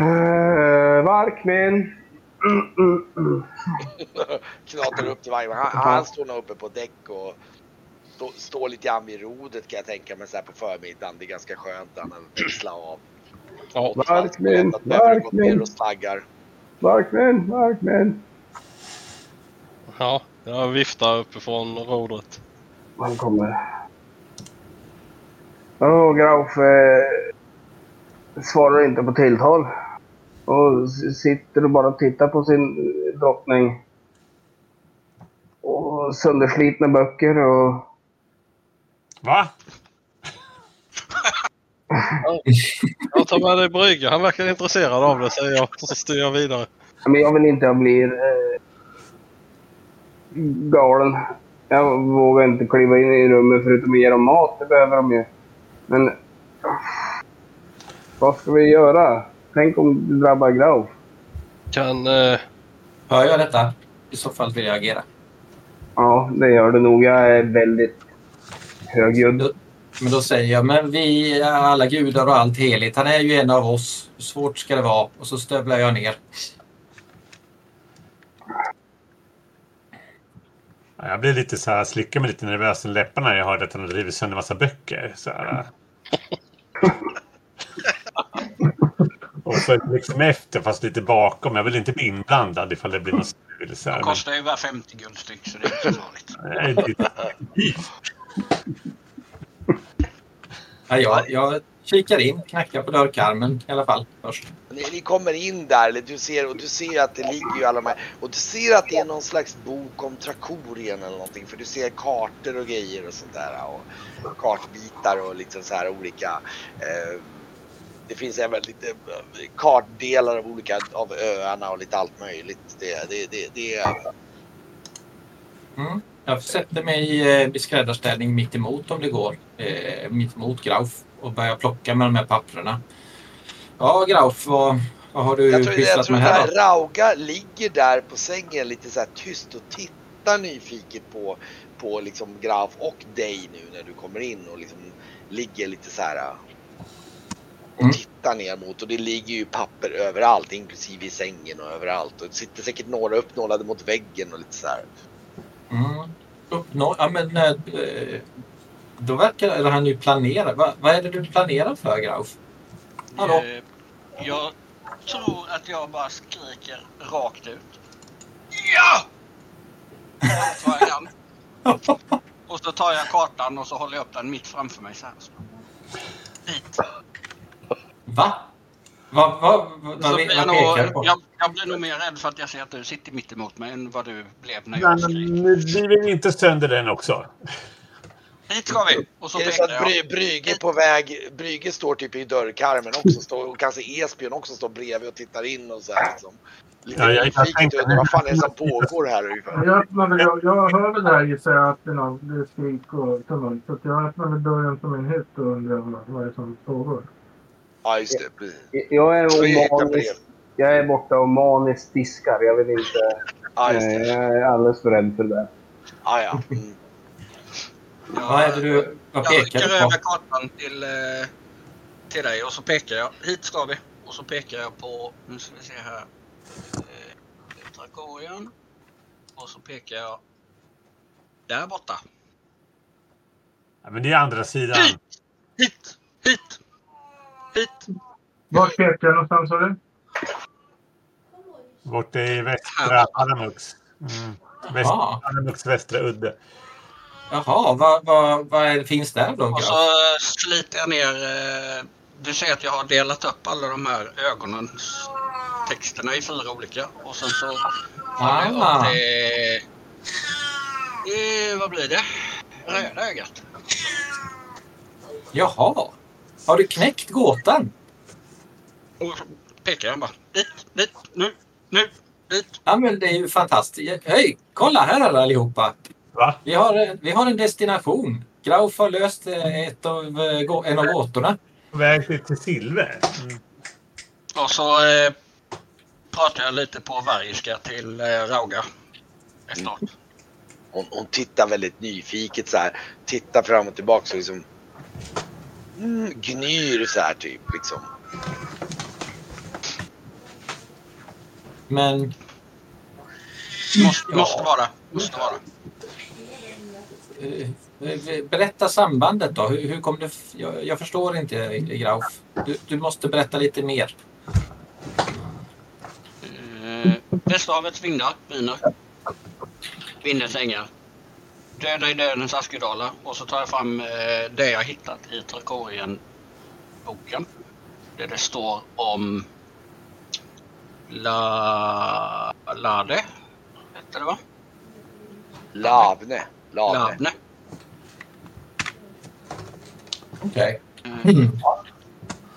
Uh, Varkmin. Mm, mm, mm. Knatar upp till vagnen. Han, han står nog uppe på däck och stå, står lite grann vid rodret kan jag tänka mig så här på förmiddagen. Det är ganska skönt när han växlar av. Ja, Att och slaggar. Varkmin, Varkmin. ja, jag viftar uppifrån rodret. Han kommer. Åh, Grauf. Eh, svarar inte på tilltal. Och sitter och bara tittar på sin eh, drottning. Och sönderslitna böcker och... Va? Jag tar med dig Brygge. Han verkar intresserad av det säger jag. Så styr jag vidare. Men jag vill inte att jag blir eh, galen. Jag vågar inte kliva in i rummet förutom att ge dem mat. Det behöver de ju. Men... Vad ska vi göra? Tänk om det drabbar Grauf. Kan... Eh, Hör jag detta? I så fall vill jag agera. Ja, det gör det nog. Jag är väldigt högljudd. Men då säger jag, men vi är alla gudar och allt heligt. Han är ju en av oss. Hur svårt ska det vara? Och så stövlar jag ner. Ja, Jag blir lite så här, slickar mig lite nervös i läpparna när jag hörde att han hade drivit sönder massa böcker. Så här. Och så liksom efter, fast lite bakom. Jag vill inte bli inblandad ifall det blir något strul. De kostar ju bara 50 guldstyck så det är inte så farligt. nej, det- Ja, jag, jag kikar in, knackar på dörrkarmen i alla fall först. Ni, ni kommer in där du ser, och du ser att det ligger ju alla de här. Och du ser att det är någon slags bok om Trakorien eller någonting. För du ser kartor och grejer och sånt där. Och kartbitar och liksom så här olika. Eh, det finns även lite eh, kartdelar av olika av öarna och lite allt möjligt. Det, det, det, det är Mm. Jag sätter mig eh, i skräddarställning mitt emot om det går. Eh, mitt emot Grauf och börjar plocka med de här papperna. Ja, Grauf, vad, vad har du Jag tror, jag pysslat tror med här då? att Rauga ligger där på sängen lite så här tyst och tittar nyfiket på, på liksom Graf och dig nu när du kommer in och liksom ligger lite så här och Mm. tittar ner mot och det ligger ju papper överallt inklusive i sängen och överallt och det sitter säkert några uppnålade mot väggen och lite så här. Mm. Uppnå, ja, men, eh, då verkar han ju planera. Va, vad är det du planerar för, Grauf? Hallå? Eh, Jag tror att jag bara skriker rakt ut. Ja! Och så tar jag kartan och så håller jag upp den mitt framför mig så här. Hit. Va? Va, va, va, vad blir jag, pekar du nog, på? jag, jag blir nog mer rädd för att jag ser att du sitter mitt emot mig än vad du blev när jag skrek. nu vi inte sönder den också. Hit ska vi! Och så är det så att. Bry, Brygge på väg, Brygge står typ i dörrkarmen också står, och kanske Esbjörn också står bredvid och tittar in och så här liksom. Lite Ja, jag- jag tänkte- undrar vad fan är det som pågår här ungefär. Jag, öppnar väl, jag, jag hör väl det här gissar jag att det är, någon, det är skrik och tumult. Så att jag öppnar väl dörren som en hytt och undrar vad, vad det är som pågår. Ja just det, precis. Jag är, gick jag jag är borta och maniskt diskar. Jag vill inte... Ja just eh, det. jag är alldeles för rädd för det där. Ja, ja. Mm. Vad är det du vad Jag pekar rycker du på? över kartan till, eh, till dig och så pekar jag. Hit ska vi. Och så pekar jag på, nu ska vi se här. Eh, Trakorien. Och så pekar jag där borta. Ja, men det är andra sidan. Hit! Hit! Hit! Hit! Vart pekar jag någonstans sa du? Borta i västra Alamux. Mm. Väst, Jaha. Alamux västra udde. Jaha, vad, vad, vad finns där då? Och så sliter jag ner. eh, Du ser att jag har delat upp alla de här ögonens texterna i fyra olika. Och sen så har jag Ah. upp det... Eh, vad blir det? Röda ögat. Jaha. Har du knäckt gåtan? Och pekar jag bara. Dit, dit, nu, nu, dit. Ja, men det är ju fantastiskt. Hej, kolla här allihopa. Va? Vi har, en- vi har en destination. Grauf har löst eh, ett av, eh, en av gåtorna. På väg till, till Silver. Mm. Och så eh, pratar jag lite på vargiska till eh, Rauga. Efteråt. Hon, hon tittar väldigt nyfiket så här. Tittar fram och tillbaka och liksom. Mm, gnyr så här typ liksom. Men Måste, måste vara. Måste vara. eh, eh, berätta sambandet då. Hur, hur kom det... Jag, jag förstår inte, Grauf. Du, du måste berätta lite mer. Eh, Västerhavets vindar viner. Vindens ängar. Döda i dödens askedalar. Och så tar jag fram eh, det jag hittat i Trakorien-boken. Där det står om La... Lade. Hette det va? Lavne. Lavne. Lavne. Okej. Eh,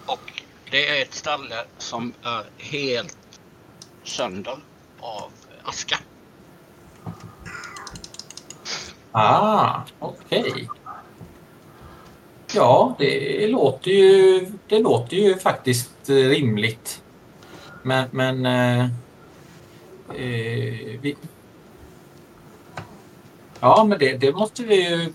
Och det är ett ställe som är helt sönder av aska. Ah, okej. Ja, det låter ju, det låter ju faktiskt eh, rimligt. Men, men eh, eh, vi... Ja, men det, det måste vi ju...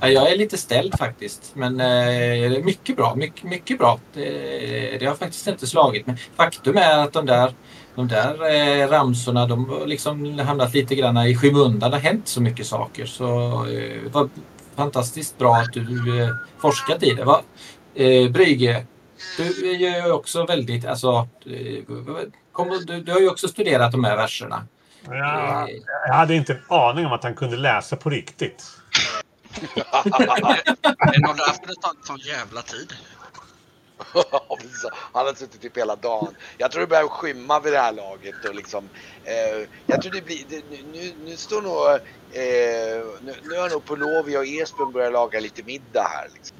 Ja, jag är lite ställd faktiskt. Men eh, mycket bra. Mycket, mycket bra. Det, det har faktiskt inte slagit mig. Faktum är att de där, de där eh, ramsorna de har liksom hamnat lite grann i skymundan. Det har hänt så mycket saker. Så eh, det var fantastiskt bra att du eh, forskat i det. Va? Eh, Brygge, du är ju också väldigt... Alltså, eh, kom, du, du har ju också studerat de här verserna. Ja, Eh, jag hade inte en aning om att han kunde läsa på riktigt. Det är nog därför det tagit sån jävla tid. Han har suttit typ hela dagen. Jag tror det börjar skymma vid det här laget och liksom. Eh, jag tror det blir. Det, nu, nu, nu står nog. Eh, nu, nu har nog Polovia och Esbjörn börjat laga lite middag här. Liksom.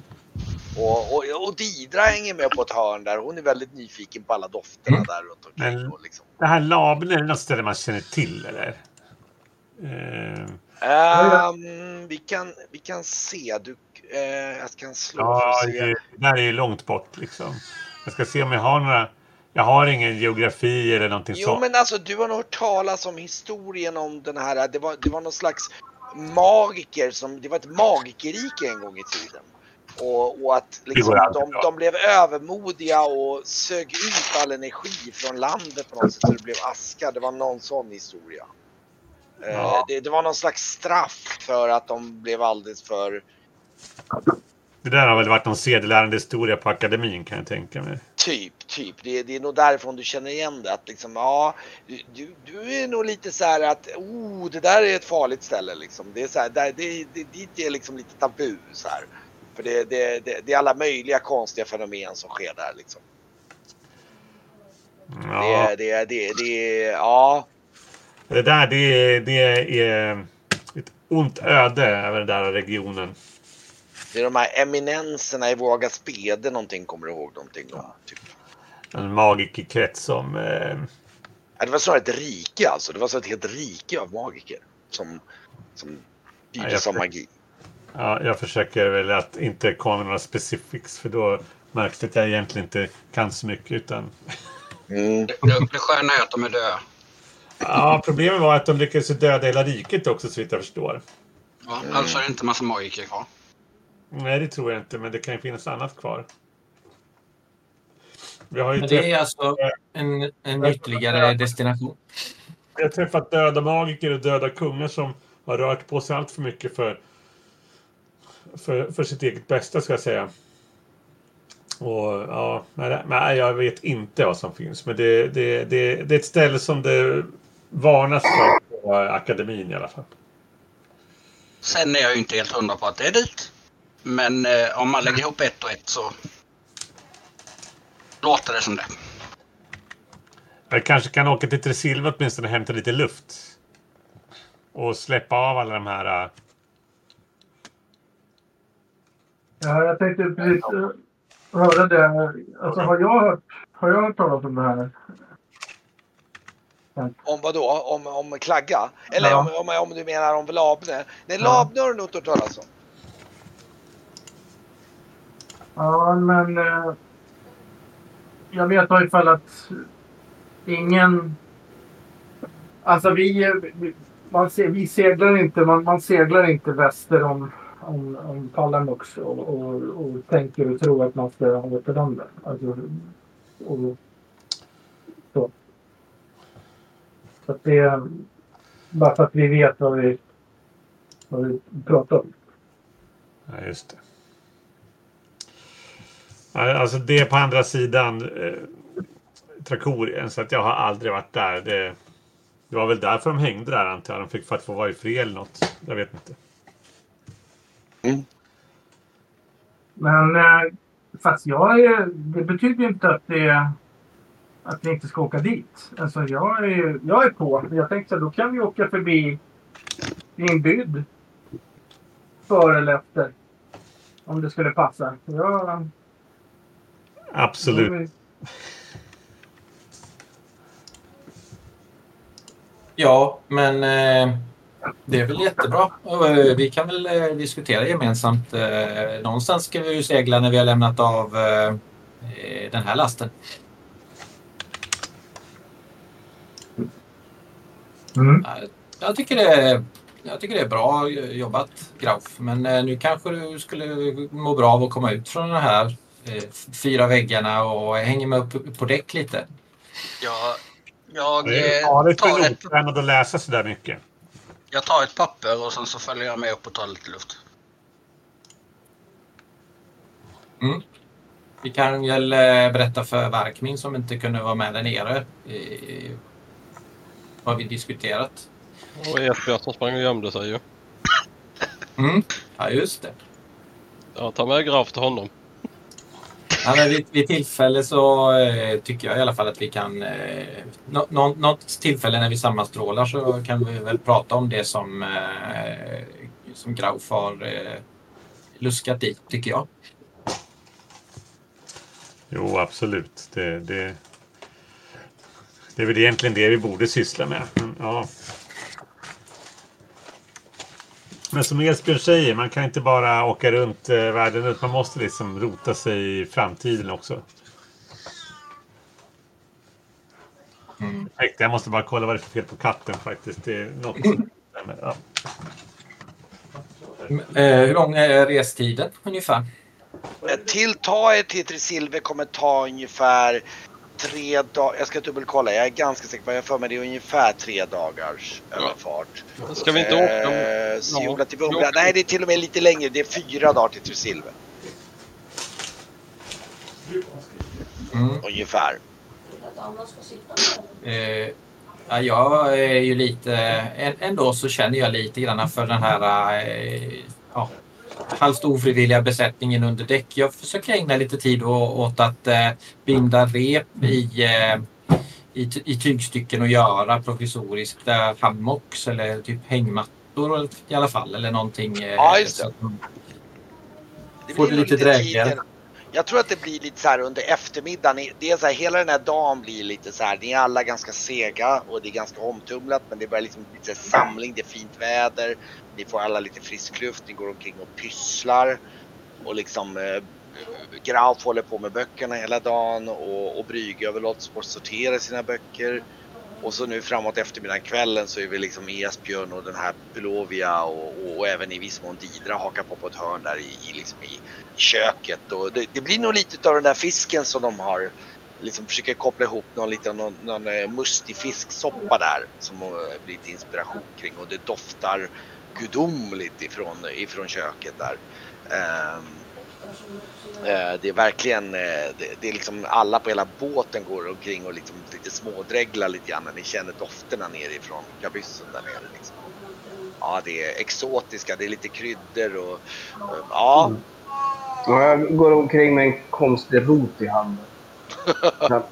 Och, och, och Didra hänger med på ett hörn där. Hon är väldigt nyfiken på alla dofterna Mm. där runt omkring. Men- Och liksom. Det här Labne, är det något ställe man känner till eller? Eh, Ehm, vi, kan, vi kan se. Du, eh, jag kan slå ja, för att se. det där är ju långt bort liksom. Jag ska se om jag har några... Jag har ingen geografi eller någonting Jo sånt. men alltså du har nog hört talas om historien om den här, det var, det var någon slags magiker som, det var ett magikerrike en gång i tiden. Och, och att liksom, de, de blev övermodiga och sög ut all energi från landet på något sätt så det blev aska. Det var någon sån historia. Eh, Ja. Det, det var någon slags straff för att de blev alldeles för, Det där har väl varit någon sedelärande historia på akademin kan jag tänka mig. Typ, typ. Det, det är nog därifrån du känner igen det. Att liksom, ja, du, du, är nog lite så här att, oh, det där är ett farligt ställe liksom. Det är så här, där, det, det, dit är liksom lite tabu så här. För det, det, det, det är alla möjliga konstiga fenomen som sker där liksom. Ja, Det, det, det, det, ja. det där det är, det är ett ont öde över den där regionen. Det är de här eminenserna i Våga Spede någonting, kommer du ihåg någonting om? Typ. En magikerkrets som... Eh, Ja, det var snarare ett rike alltså. Det var så ett helt rike av magiker. Som, som Ja, styrdes jag av magi. ja, jag försöker väl att inte komma med några specifics för då märks det att jag egentligen inte kan så mycket utan... Mm. Det, det, det sköna är att de är döda. Ja, problemet var att de lyckades döda hela riket också så vitt jag förstår. Ja, Alltså är det inte massa magiker kvar. Nej, det tror jag inte, men det kan ju finnas annat kvar. Vi har ju Men träffat, det är alltså en, en ytterligare destination. vi har träffat döda magiker och döda kungar som har rört på sig allt för mycket för, för, för sitt eget bästa, ska jag säga. Och, ja, nej, jag vet inte vad som finns. Men det, det, det, det är ett ställe som det varnas för på akademin i alla fall. Sen är jag ju inte helt hundra på att det är dit. Men eh, om man lägger ihop ett och ett så låter det som det. Jag kanske kan åka till Tresilva åtminstone och hämta lite luft. Och släppa av alla de här... Uh... Ja, jag tänkte precis uh, höra det. Alltså, har jag hört, har jag hört talas om det här? Om vad då? Om, om Klagga? Eller ja. om, om, om, du menar om Labne? Nej, Labne har du nog inte hört talas om. Ja, men... eh, jag vet i alla fall att ingen... Alltså vi, man, vi seglar inte, man, man seglar inte väster om, om, om Pallamux och, och, och tänker och tror att man ska återvända. Alltså, och, så. så att det är bara för att vi vet vad vi, vad vi pratar om. Ja, just det. Alltså det på andra sidan eh, Trakorien, så att jag har aldrig varit där. Det, det var väl därför de hängde där antar jag. De fick för att få vara i fred eller något. Jag vet inte. Mm. Men eh, fast jag är, det betyder inte att det att vi inte ska åka dit. Alltså jag är, jag är på. Jag tänkte att då kan vi åka förbi inbyggd före eller efter. Om det skulle passa. Jag, Absolut. Ja, men eh, det är väl jättebra. Eh, vi kan väl eh, diskutera gemensamt. Eh, någonstans ska vi ju segla när vi har lämnat av den här lasten. Mm. Jag, tycker det är, jag tycker det är bra jobbat Grauf. Men nu kanske du skulle må bra av att komma ut från den här fyra väggarna och hänga med upp på däck lite. Ja, jag det är farligt för en otränad att läsa så där mycket. Jag tar ett papper och sen så följer jag med upp och tar lite luft. Mm. Vi kan väl eh, berätta för Varkmin som inte kunde vara med där nere i, vad vi diskuterat. Och Esbjörn som sprang och gömde sig ju. Mm. Ja, just det. Jag tar med Graf till honom. Ja, men vid, vid tillfälle så eh, tycker jag i alla fall att vi kan... Eh, nå, nå, något tillfälle när vi sammanstrålar så kan vi väl prata om det som, eh, som Grauf har eh, luskat i, tycker jag. Jo, absolut. Det, det, det är väl egentligen det vi borde syssla med. Men, ja. Men som Esbjörn säger, man kan inte bara åka runt eh, världen ut. Man måste liksom rota sig i framtiden också. Mm. Jag måste bara kolla vad det är för fel på katten faktiskt. Det är något som... ja. Eh, hur lång är restiden ungefär? Till ta er till Tresilve kommer ta ungefär tre dagar. Jag ska dubbelkolla. Jag är ganska säker på. Jag för mig det är ungefär tre dagars ja. överfart. Ska vi inte åka? Eh, Siola till Vumbra. Nej, det är till och med lite längre. Det är fyra dagar till Trusilve. Mm. Ungefär. Eh, ja, jag är ju lite, ändå så känner jag lite grann för den här eh, ja, halvt ofrivilliga besättningen under däck. Jag försöker ägna lite tid åt att eh, binda rep i, eh, i, i tygstycken och göra provisoriska hammocks eller typ hängmattor i alla fall. Eller någonting. Eh, ja, just det. det får lite drägligare. Jag tror att det blir lite så här under eftermiddagen. Det är så här, hela den här dagen blir lite så här. Ni är alla ganska sega och det är ganska omtumlat. Men det börjar liksom bli lite samling. Det är fint väder. Ni får alla lite frisk luft. Ni går omkring och pysslar. Och liksom eh, Graf håller på med böckerna hela dagen och, och Brygge överlåts sortera sina böcker. Och så nu framåt eftermiddagen, kvällen så är vi liksom Esbjörn och den här Belovia och, och, och, även i viss mån Didra hakar på på ett hörn där i, i, liksom i, i köket. Och det, det, blir nog lite av den där fisken som de har liksom försöker koppla ihop någon liten någon, någon eh, mustig fisksoppa där som eh, blir lite inspiration kring och det doftar gudomligt ifrån, ifrån köket där. Um, Eh, det är verkligen, eh, det, är liksom alla på hela båten går omkring och liksom lite smådreglar lite grann när ni känner dofterna nerifrån kabyssen där nere. Liksom. Ja, det är exotiska, det är lite kryddor och, och ja. Och jag går omkring med en konstig rot i handen. Ja,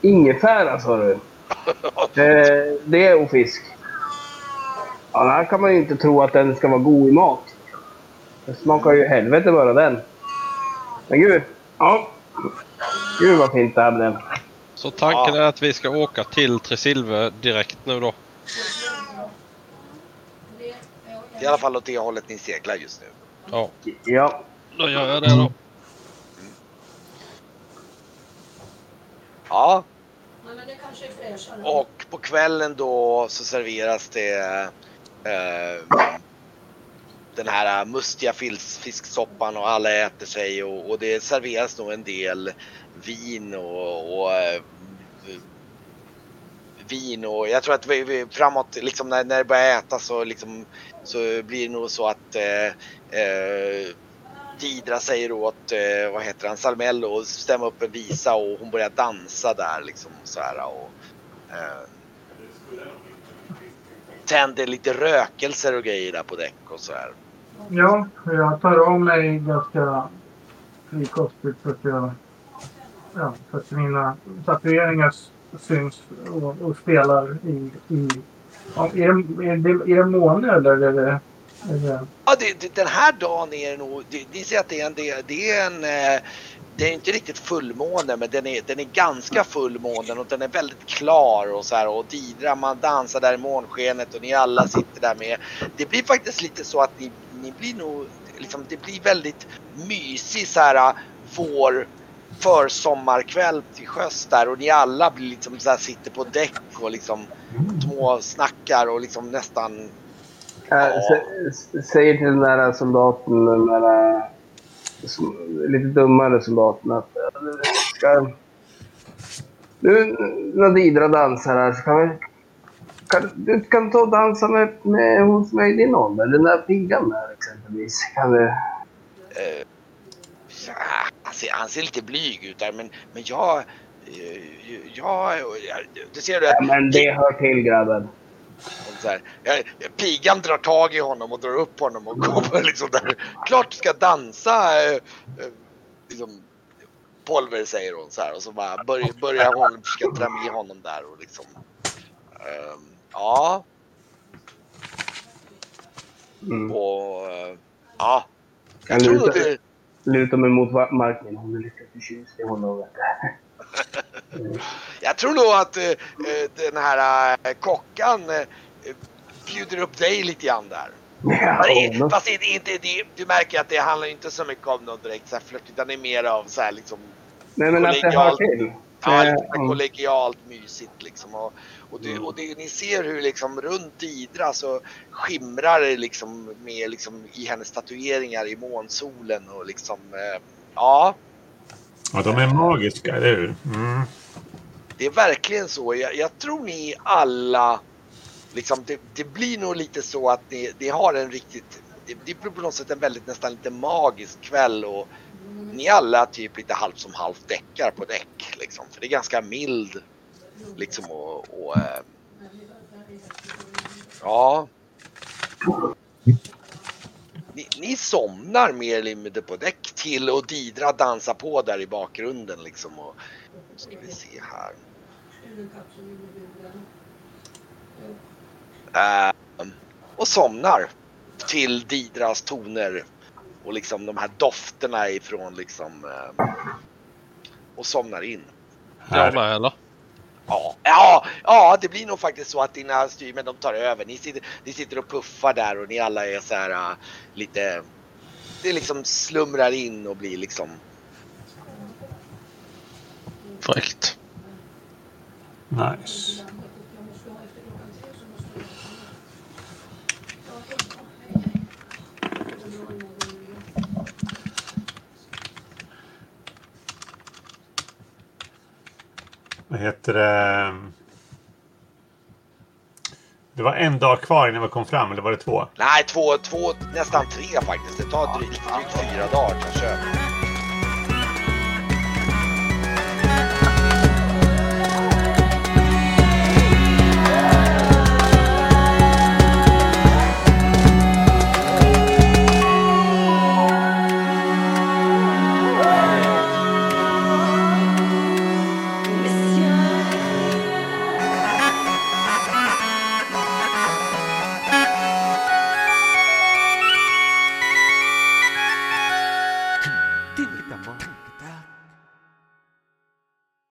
Ingefära sa du? Eh, det är ofisk. Ja, här kan man ju inte tro att den ska vara god i mat. Det smakar ju helvete bara den. Men gud. Ja. Gud vad fint det här blev. Så tanken är att vi ska åka till Tresilve direkt nu då. I alla fall åt det hållet ni seglar just nu. Ja, Ja. då gör jag det då. Ja, och på kvällen då så serveras det Eh, den här eh, mustiga fisksoppan och alla äter sig och, och det serveras nog en del vin och, och eh, vin och jag tror att vi, vi framåt liksom när, när det börjar äta så liksom så blir det nog så att eh, eh, Didra säger åt, eh, vad heter han, Salmello att stämma upp en visa och hon börjar dansa där liksom så här och eh, tänder lite rökelser och grejer där på däck och så här. Ja, jag tar av mig ganska frikostigt så att jag... Ja, så att mina tatueringar syns och, och spelar i... i är, det, är, det, är det måne eller är det... Det Ja, det, det, den här dagen är det nog, det, ser att det är en, det, det är en eh, det är inte riktigt fullmåne men den är, den är ganska fullmånen och den är väldigt klar och så här och Didra man dansar där i månskenet och ni alla sitter där med. Det blir faktiskt lite så att ni, ni blir nog, liksom, det blir väldigt mysig så här vår försommarkväll till sjöss där och ni alla blir liksom så här, sitter på däck och liksom små snackar och liksom nästan Äh, säger till den där soldaten, den där äh, som- lite dummare soldaten att ska... Nu när Didra dansar här så kan vi... Kan, du kan ta och dansa med, med hon som är i din ålder. Den där piggan där exempelvis. Kan du... Eh, ja, han, ser, han ser lite blyg ut där men, men jag... eh, jag det ser du Ja, men det hör till grabben. Så här, jag- pigan drar tag i honom och drar upp honom och kommer liksom där. Klart du ska dansa! eh, eh, Liksom, Polver säger hon så här och så bara börjar, börjar hon försöka dra med honom där och liksom... ehm, ja, Mm. och... eh, ja. Jag tror luta, nog det... luta mig mot marken. Hon är lite förtjust i honom. Du. Jag tror nog att eh, eh, den här eh, kockan eh, bjuder upp dig lite grann där. Ja, det- Fast det, det, det, du märker att det handlar inte så mycket om någon direkt så här flört utan det är mer av så här liksom Nej, men att det hör kollegialt. till. ja, Eh, lite mm. kollegialt mysigt liksom. Och, och, det, och det, ni ser hur liksom runt Idra så skimrar det liksom med liksom i hennes tatueringar i månsolen och liksom eh, ja. Ja, de är magiska, eller hur? Mm. Det är verkligen så. Jag, jag tror ni alla, liksom, det, det blir nog lite så att ni, ni har en riktigt, det, det blir på något sätt en väldigt nästan lite magisk kväll och ni alla typ lite halvt som halvt däckar på däck liksom. För det är ganska mild liksom och, och äh, ja. Ni, somnar mer eller mindre på däck till och Didra dansar på där i bakgrunden liksom. Och, nu ska vi se här. Uh, och somnar till Didras toner och liksom de här dofterna ifrån liksom uh, och somnar in. Jag med eller? Ja, ja, ja, det blir nog faktiskt så att dina styrmän de tar över. Ni sitter, ni sitter och puffar där och ni alla är så här äh, lite. Det liksom slumrar in och blir liksom. Fräckt. Nice. Vad heter det? Det var en dag kvar innan vi kom fram, eller var det två? Nej, två, två, nästan tre faktiskt. Det tar drygt, drygt fyra dagar kanske.